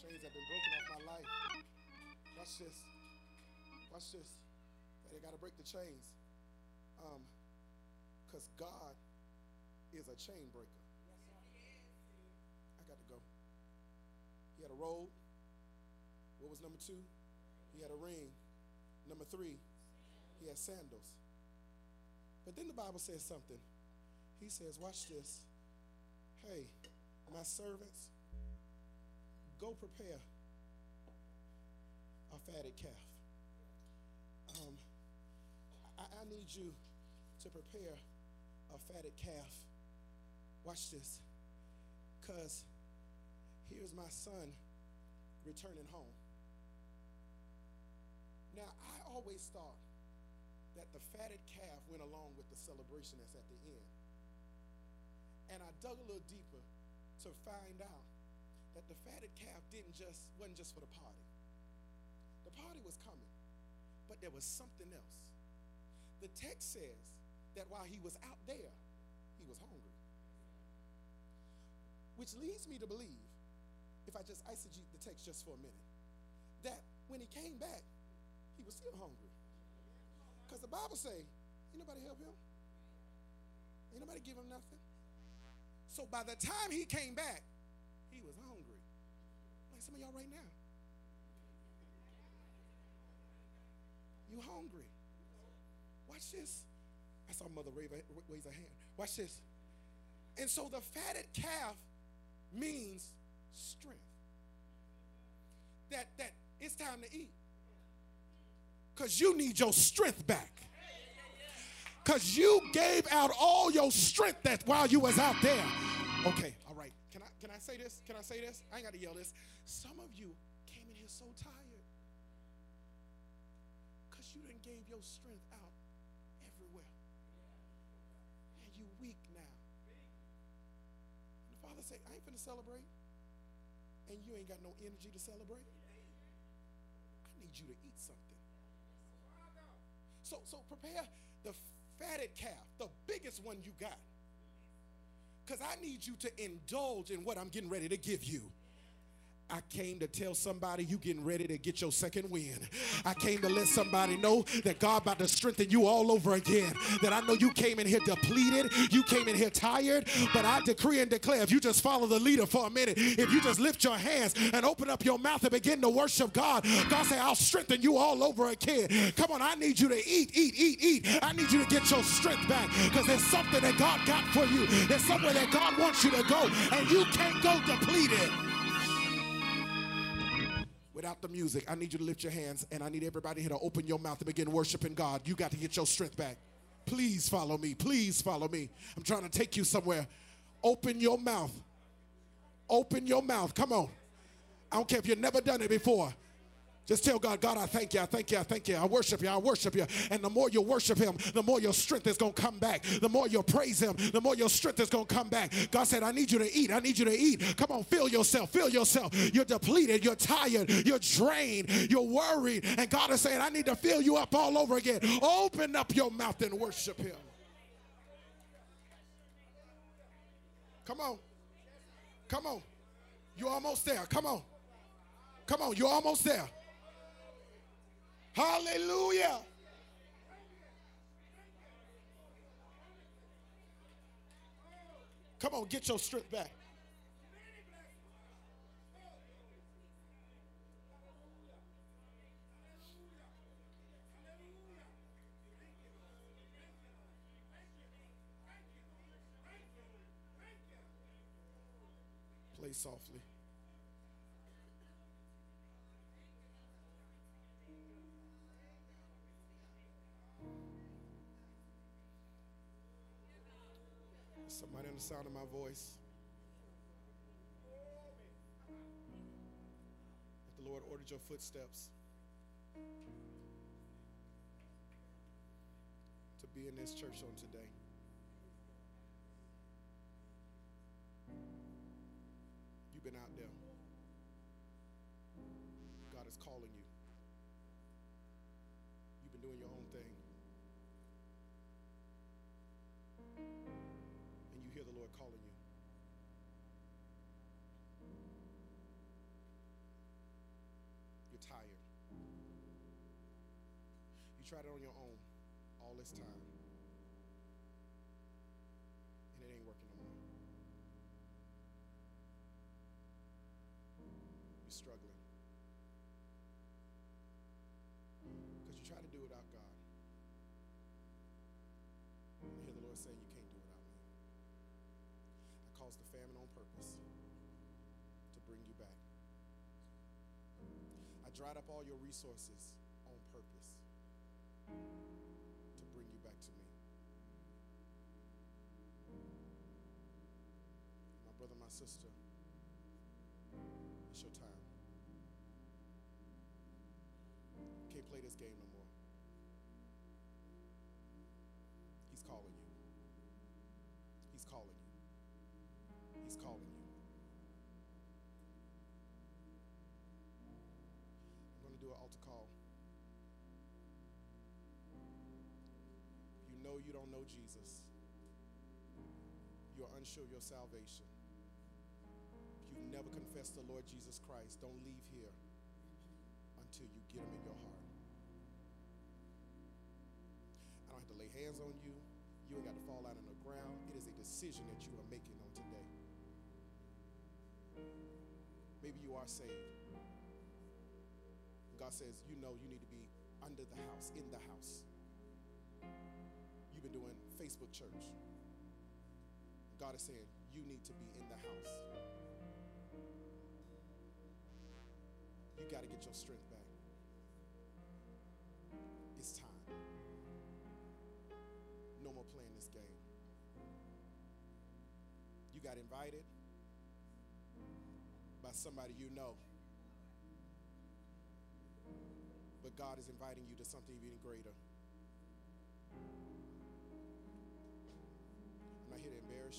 chains have been broken off my life. Watch this. Watch this. They got to break the chains. Um, because God is a chain breaker. I got to go. He had a robe. What was number two? He had a ring. Number three, he had sandals. But then the Bible says something. He says, Watch this. Hey, my servants, go prepare a fatted calf. Um, I, I need you to prepare a fatted calf. Watch this. Because here's my son returning home. Now, I always thought that the fatted calf went along with the celebration that's at the end. And I dug a little deeper to find out that the fatted calf didn't just wasn't just for the party. The party was coming, but there was something else. The text says that while he was out there, he was hungry. Which leads me to believe, if I just eisegete the text just for a minute, that when he came back, he was still hungry. Because the Bible say, ain't nobody help him? Ain't nobody give him nothing? So by the time he came back, he was hungry. Like some of y'all right now. You hungry. Watch this. I saw Mother raise her hand. Watch this. And so the fatted calf means strength. That that it's time to eat. Because you need your strength back. Because you gave out all your strength that while you was out there. Okay, all right. Can I can I say this? Can I say this? I ain't got to yell this. Some of you came in here so tired. Because you didn't gave your strength out everywhere. And you weak now. And the father said, I ain't finna celebrate. And you ain't got no energy to celebrate. I need you to eat something. So, so prepare the fatted calf, the biggest one you got. Because I need you to indulge in what I'm getting ready to give you. I came to tell somebody you getting ready to get your second win. I came to let somebody know that God about to strengthen you all over again. That I know you came in here depleted, you came in here tired, but I decree and declare if you just follow the leader for a minute, if you just lift your hands and open up your mouth and begin to worship God, God say, I'll strengthen you all over again. Come on, I need you to eat, eat, eat, eat. I need you to get your strength back because there's something that God got for you. There's somewhere that God wants you to go, and you can't go depleted without the music. I need you to lift your hands and I need everybody here to open your mouth and begin worshiping God. You got to get your strength back. Please follow me. Please follow me. I'm trying to take you somewhere. Open your mouth. Open your mouth. Come on. I don't care if you've never done it before. Just tell God, God, I thank you, I thank you, I thank you, I worship you, I worship you. And the more you worship Him, the more your strength is going to come back. The more you praise Him, the more your strength is going to come back. God said, I need you to eat, I need you to eat. Come on, feel yourself, feel yourself. You're depleted, you're tired, you're drained, you're worried. And God is saying, I need to fill you up all over again. Open up your mouth and worship Him. Come on. Come on. You're almost there. Come on. Come on, you're almost there. Hallelujah. Come on, get your strength back. Play softly. Somebody on the sound of my voice. If the Lord ordered your footsteps to be in this church on today. You've been out there. God is calling you. You've been doing your own thing. Calling you. You're tired. You tried it on your own all this time. Purpose to bring you back. I dried up all your resources on purpose to bring you back to me. My brother, my sister, it's your time. Can't play this game no more. You don't know Jesus, you're unsure of your salvation. If you've never confessed the Lord Jesus Christ, don't leave here until you get him in your heart. I don't have to lay hands on you. You ain't got to fall out on the ground. It is a decision that you are making on today. Maybe you are saved. God says, you know you need to be under the house, in the house. You've been doing Facebook church. God is saying, you need to be in the house. You got to get your strength back. It's time. No more playing this game. You got invited by somebody you know. But God is inviting you to something even greater.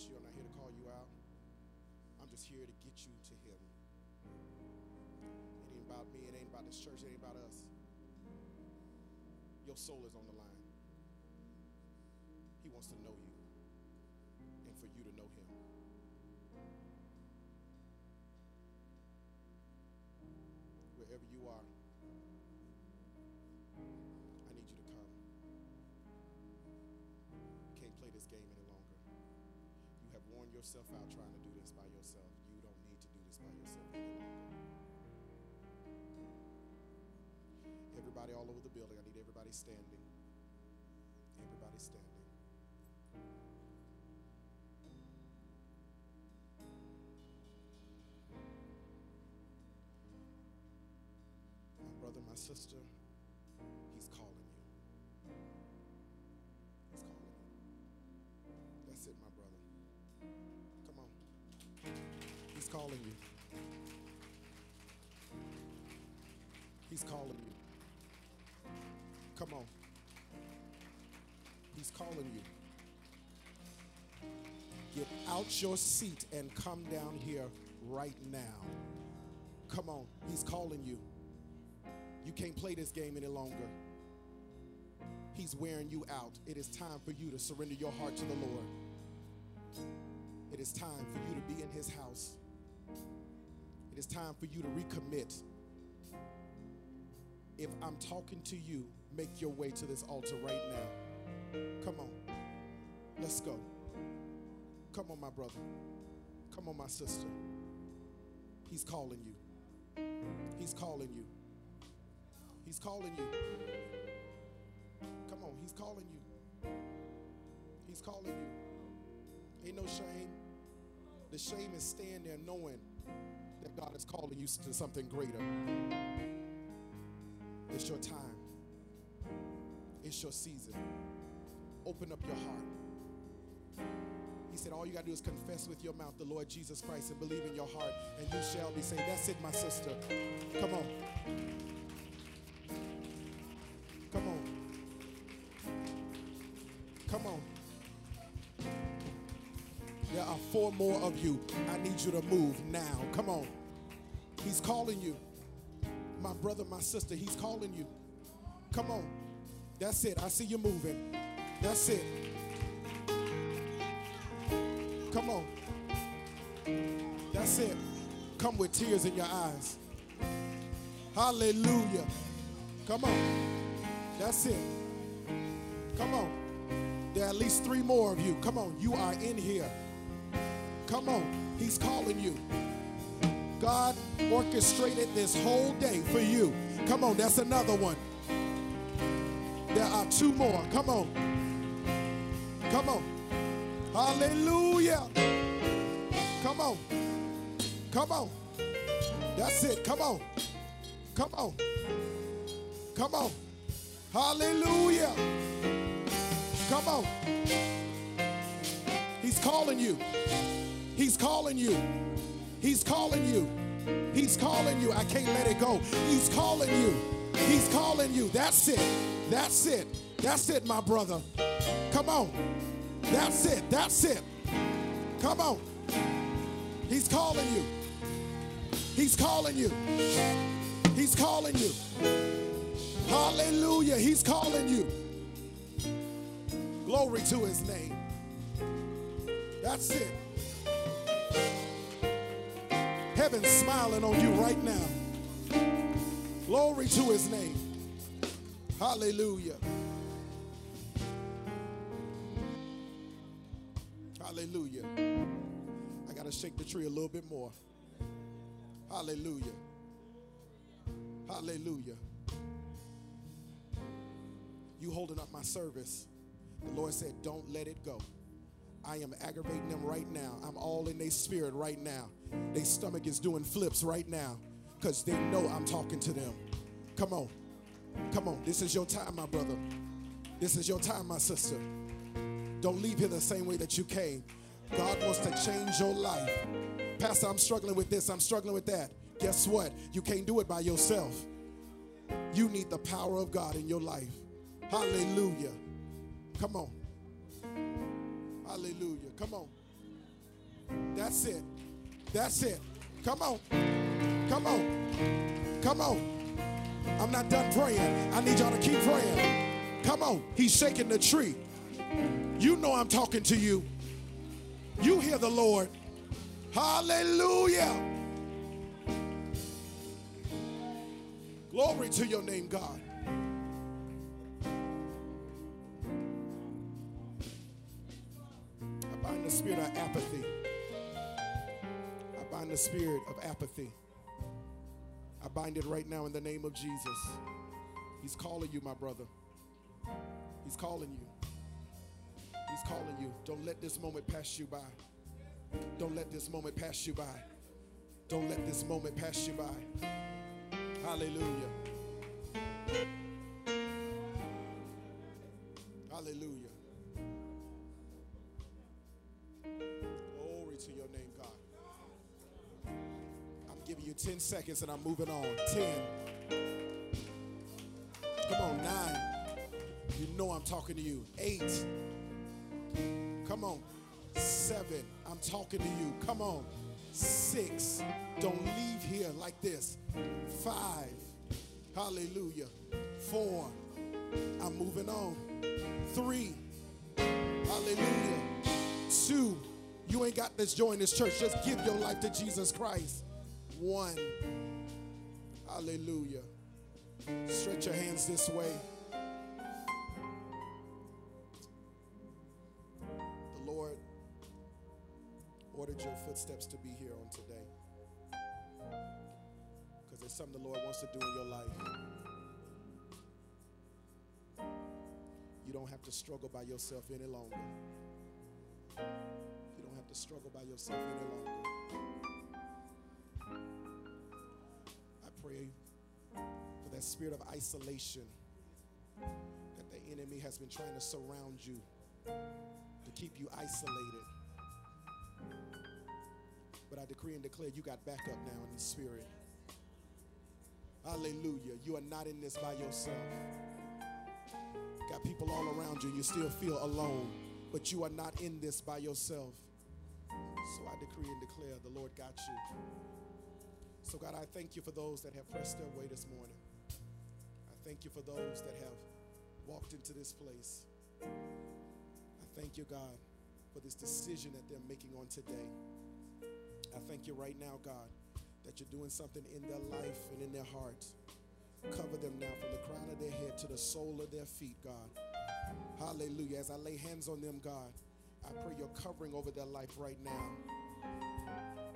You. I'm not here to call you out. I'm just here to get you to Him. It ain't about me. It ain't about this church. It ain't about us. Your soul is on the line. He wants to know you and for you to know Him. Yourself out trying to do this by yourself. You don't need to do this by yourself any longer. Everybody all over the building, I need everybody standing. Everybody standing. My brother, my sister, calling you. He's calling you. Come on. He's calling you. Get out your seat and come down here right now. Come on. He's calling you. You can't play this game any longer. He's wearing you out. It is time for you to surrender your heart to the Lord. It is time for you to be in His house. It is time for you to recommit. If I'm talking to you, make your way to this altar right now. Come on. Let's go. Come on, my brother. Come on, my sister. He's calling you. He's calling you. He's calling you. Come on, he's calling you. He's calling you. Ain't no shame. The shame is staying there knowing that God is calling you to something greater. It's your time. It's your season. Open up your heart. He said, All you got to do is confess with your mouth the Lord Jesus Christ and believe in your heart, and you shall be saved. That's it, my sister. Come on. Come on. Come on. Are four more of you. I need you to move now. Come on. He's calling you. My brother, my sister, he's calling you. Come on. That's it. I see you moving. That's it. Come on. That's it. Come with tears in your eyes. Hallelujah. Come on. That's it. Come on. There are at least three more of you. Come on. You are in here. Come on. He's calling you. God orchestrated this whole day for you. Come on. That's another one. There are two more. Come on. Come on. Hallelujah. Come on. Come on. That's it. Come on. Come on. Come on. Hallelujah. Come on. He's calling you. He's calling you. He's calling you. He's calling you. I can't let it go. He's calling you. He's calling you. That's it. That's it. That's it, my brother. Come on. That's it. That's it. Come on. He's calling you. He's calling you. He's calling you. Hallelujah. He's calling you. Glory to his name. That's it. Heaven's smiling on you right now. Glory to his name. Hallelujah. Hallelujah. I got to shake the tree a little bit more. Hallelujah. Hallelujah. You holding up my service. The Lord said, Don't let it go. I am aggravating them right now. I'm all in their spirit right now. Their stomach is doing flips right now because they know I'm talking to them. Come on. Come on. This is your time, my brother. This is your time, my sister. Don't leave here the same way that you came. God wants to change your life. Pastor, I'm struggling with this, I'm struggling with that. Guess what? You can't do it by yourself. You need the power of God in your life. Hallelujah. Come on. Hallelujah. Come on. That's it. That's it. Come on. Come on. Come on. I'm not done praying. I need y'all to keep praying. Come on. He's shaking the tree. You know I'm talking to you. You hear the Lord. Hallelujah. Glory to your name, God. I bind the spirit of apathy. Bind the spirit of apathy. I bind it right now in the name of Jesus. He's calling you, my brother. He's calling you. He's calling you. Don't let this moment pass you by. Don't let this moment pass you by. Don't let this moment pass you by. Hallelujah. Hallelujah. You 10 seconds and I'm moving on. 10. Come on, 9. You know I'm talking to you. 8. Come on. Seven, I'm talking to you. Come on. Six, don't leave here like this. Five, hallelujah. Four, I'm moving on. Three, hallelujah. Two, you ain't got this joy in this church. Just give your life to Jesus Christ. One, hallelujah. Stretch your hands this way. The Lord ordered your footsteps to be here on today. Because there's something the Lord wants to do in your life. You don't have to struggle by yourself any longer. You don't have to struggle by yourself any longer. Pray for that spirit of isolation that the enemy has been trying to surround you, to keep you isolated But I decree and declare you got backup now in the spirit. Hallelujah. You are not in this by yourself. Got people all around you. You still feel alone, but you are not in this by yourself. So I decree and declare the Lord got you. So, God, I thank you for those that have pressed their way this morning. I thank you for those that have walked into this place. I thank you, God, for this decision that they're making on today. I thank you right now, God, that you're doing something in their life and in their hearts. Cover them now from the crown of their head to the sole of their feet, God. Hallelujah. As I lay hands on them, God, I pray your covering over their life right now.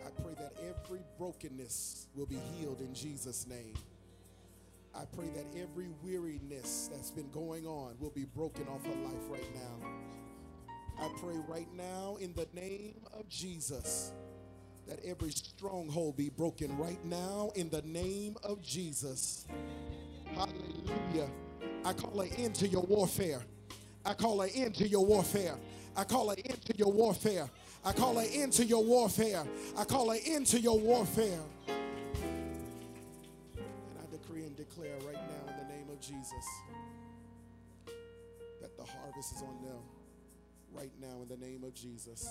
I pray that every brokenness will be healed in Jesus' name. I pray that every weariness that's been going on will be broken off her life right now. I pray right now in the name of Jesus that every stronghold be broken right now in the name of Jesus. Hallelujah. I call an end to your warfare. I call an end to your warfare. I call an end to your warfare. I call an end to your warfare. I call an end to your warfare. And I decree and declare right now in the name of Jesus that the harvest is on them right now in the name of Jesus.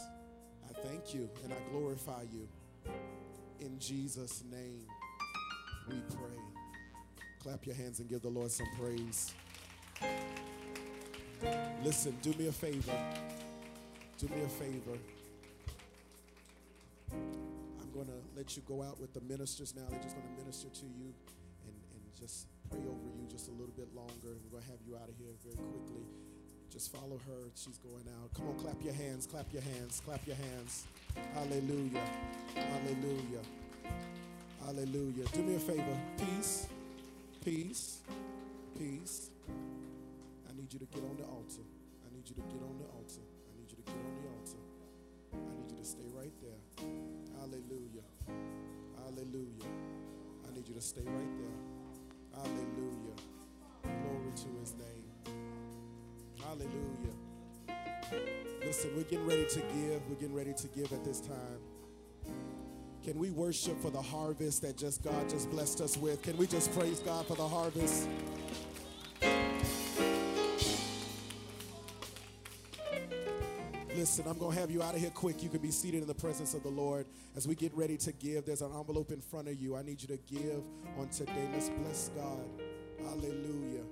I thank you and I glorify you. In Jesus' name we pray. Clap your hands and give the Lord some praise. Listen, do me a favor. Do me a favor. I'm going to let you go out with the ministers now. They're just going to minister to you and, and just pray over you just a little bit longer. And we're going to have you out of here very quickly. Just follow her. She's going out. Come on, clap your hands, clap your hands, clap your hands. Hallelujah. Hallelujah. Hallelujah. Do me a favor. Peace, peace, peace. I need you to get on the altar. I need you to get on the altar. I need you to get on the altar. I need you to stay right there. Hallelujah. Hallelujah. I need you to stay right there. Hallelujah. Glory to his name. Hallelujah. Listen, we're getting ready to give. We're getting ready to give at this time. Can we worship for the harvest that just God just blessed us with? Can we just praise God for the harvest? Listen, I'm going to have you out of here quick. You can be seated in the presence of the Lord as we get ready to give. There's an envelope in front of you. I need you to give on today. Let's bless God. Hallelujah.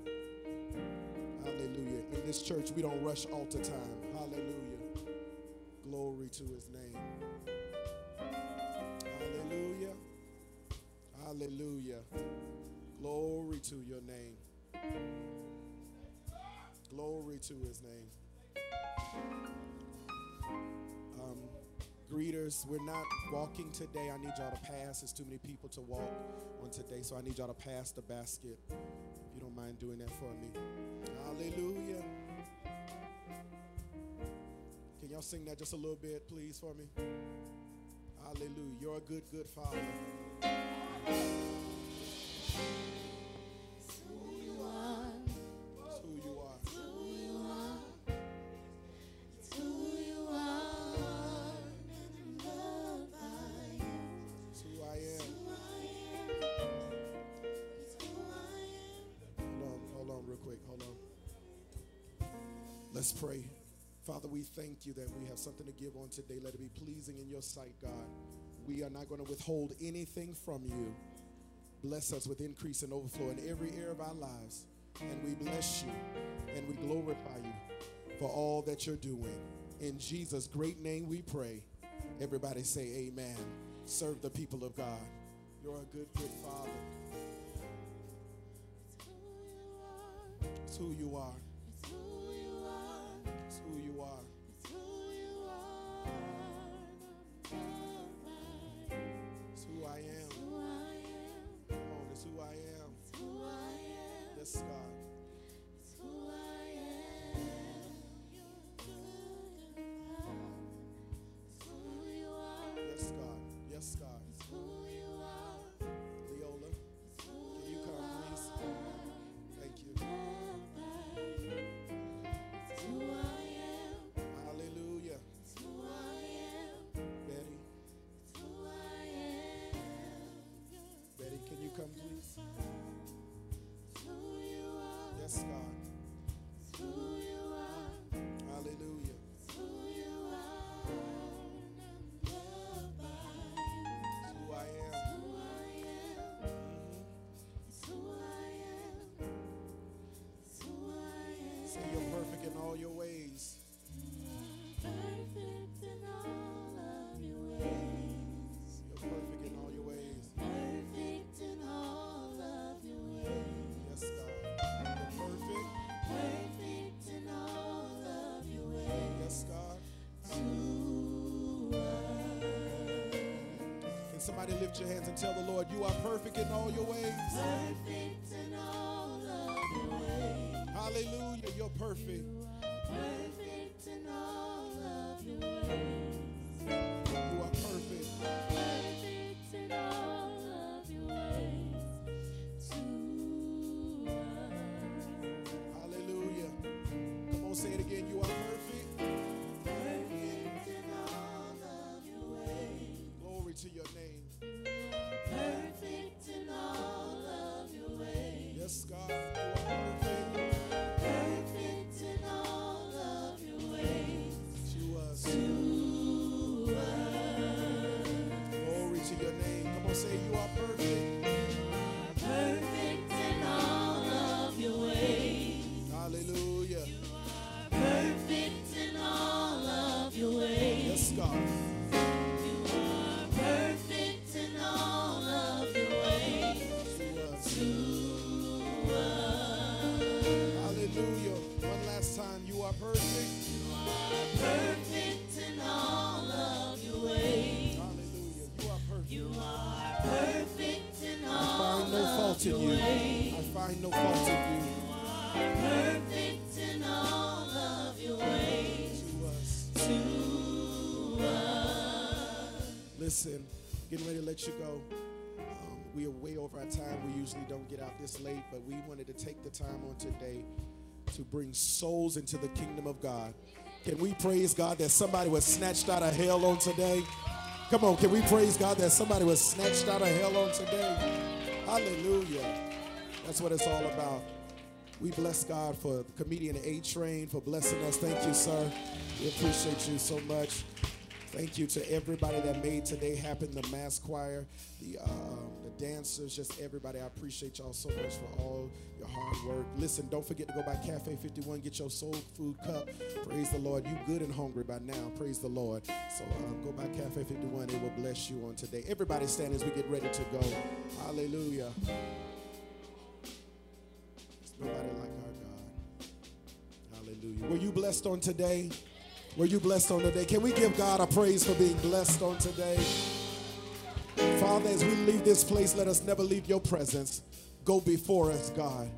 Hallelujah. In this church, we don't rush altar time. Hallelujah. Glory to his name. Hallelujah. Hallelujah. Glory to your name. Glory to his name. Um, greeters, we're not walking today. I need y'all to pass. There's too many people to walk on today, so I need y'all to pass the basket. If you don't mind doing that for me. Hallelujah. Can y'all sing that just a little bit, please, for me? Hallelujah. You're a good, good father. Let's pray. Father, we thank you that we have something to give on today. Let it be pleasing in your sight, God. We are not going to withhold anything from you. Bless us with increase and overflow in every area of our lives. And we bless you and we glorify you for all that you're doing. In Jesus' great name we pray. Everybody say amen. Serve the people of God. You're a good, good Father. It's who you are. Somebody lift your hands and tell the Lord, You are perfect in all your ways? Perfect in all of your ways. Hallelujah. You're perfect. You Listen, getting ready to let you go. Um, we are way over our time. We usually don't get out this late, but we wanted to take the time on today to bring souls into the kingdom of God. Can we praise God that somebody was snatched out of hell on today? Come on, can we praise God that somebody was snatched out of hell on today? Hallelujah. That's what it's all about. We bless God for comedian A Train for blessing us. Thank you, sir. We appreciate you so much. Thank you to everybody that made today happen. The mass choir, the uh, the dancers, just everybody. I appreciate y'all so much for all your hard work. Listen, don't forget to go by Cafe 51, get your soul food cup. Praise the Lord. You good and hungry by now. Praise the Lord. So um, go by Cafe 51. It will bless you on today. Everybody stand as we get ready to go. Hallelujah. There's nobody like our God. Hallelujah. Were you blessed on today? Were you blessed on today? Can we give God a praise for being blessed on today? Father, as we leave this place, let us never leave your presence. Go before us, God.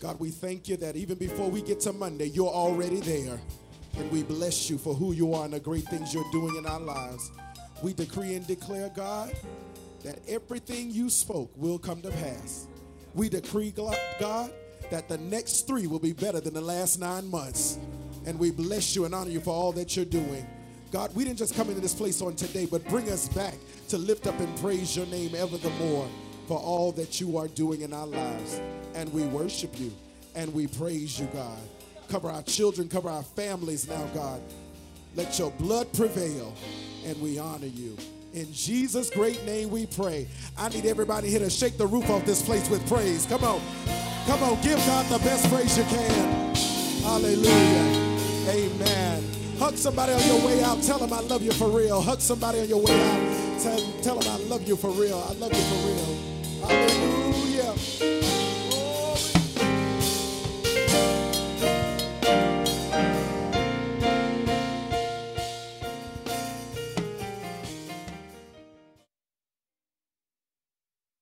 God, we thank you that even before we get to Monday, you're already there. And we bless you for who you are and the great things you're doing in our lives. We decree and declare, God, that everything you spoke will come to pass. We decree, God, that the next three will be better than the last nine months. And we bless you and honor you for all that you're doing. God, we didn't just come into this place on today, but bring us back to lift up and praise your name ever the more for all that you are doing in our lives. And we worship you and we praise you, God. Cover our children, cover our families now, God. Let your blood prevail and we honor you. In Jesus' great name we pray. I need everybody here to shake the roof off this place with praise. Come on. Come on, give God the best praise you can. Hallelujah. Amen. Hug somebody on your way out. Tell them I love you for real. Hug somebody on your way out. Tell, tell them I love you for real. I love you for real. Hallelujah.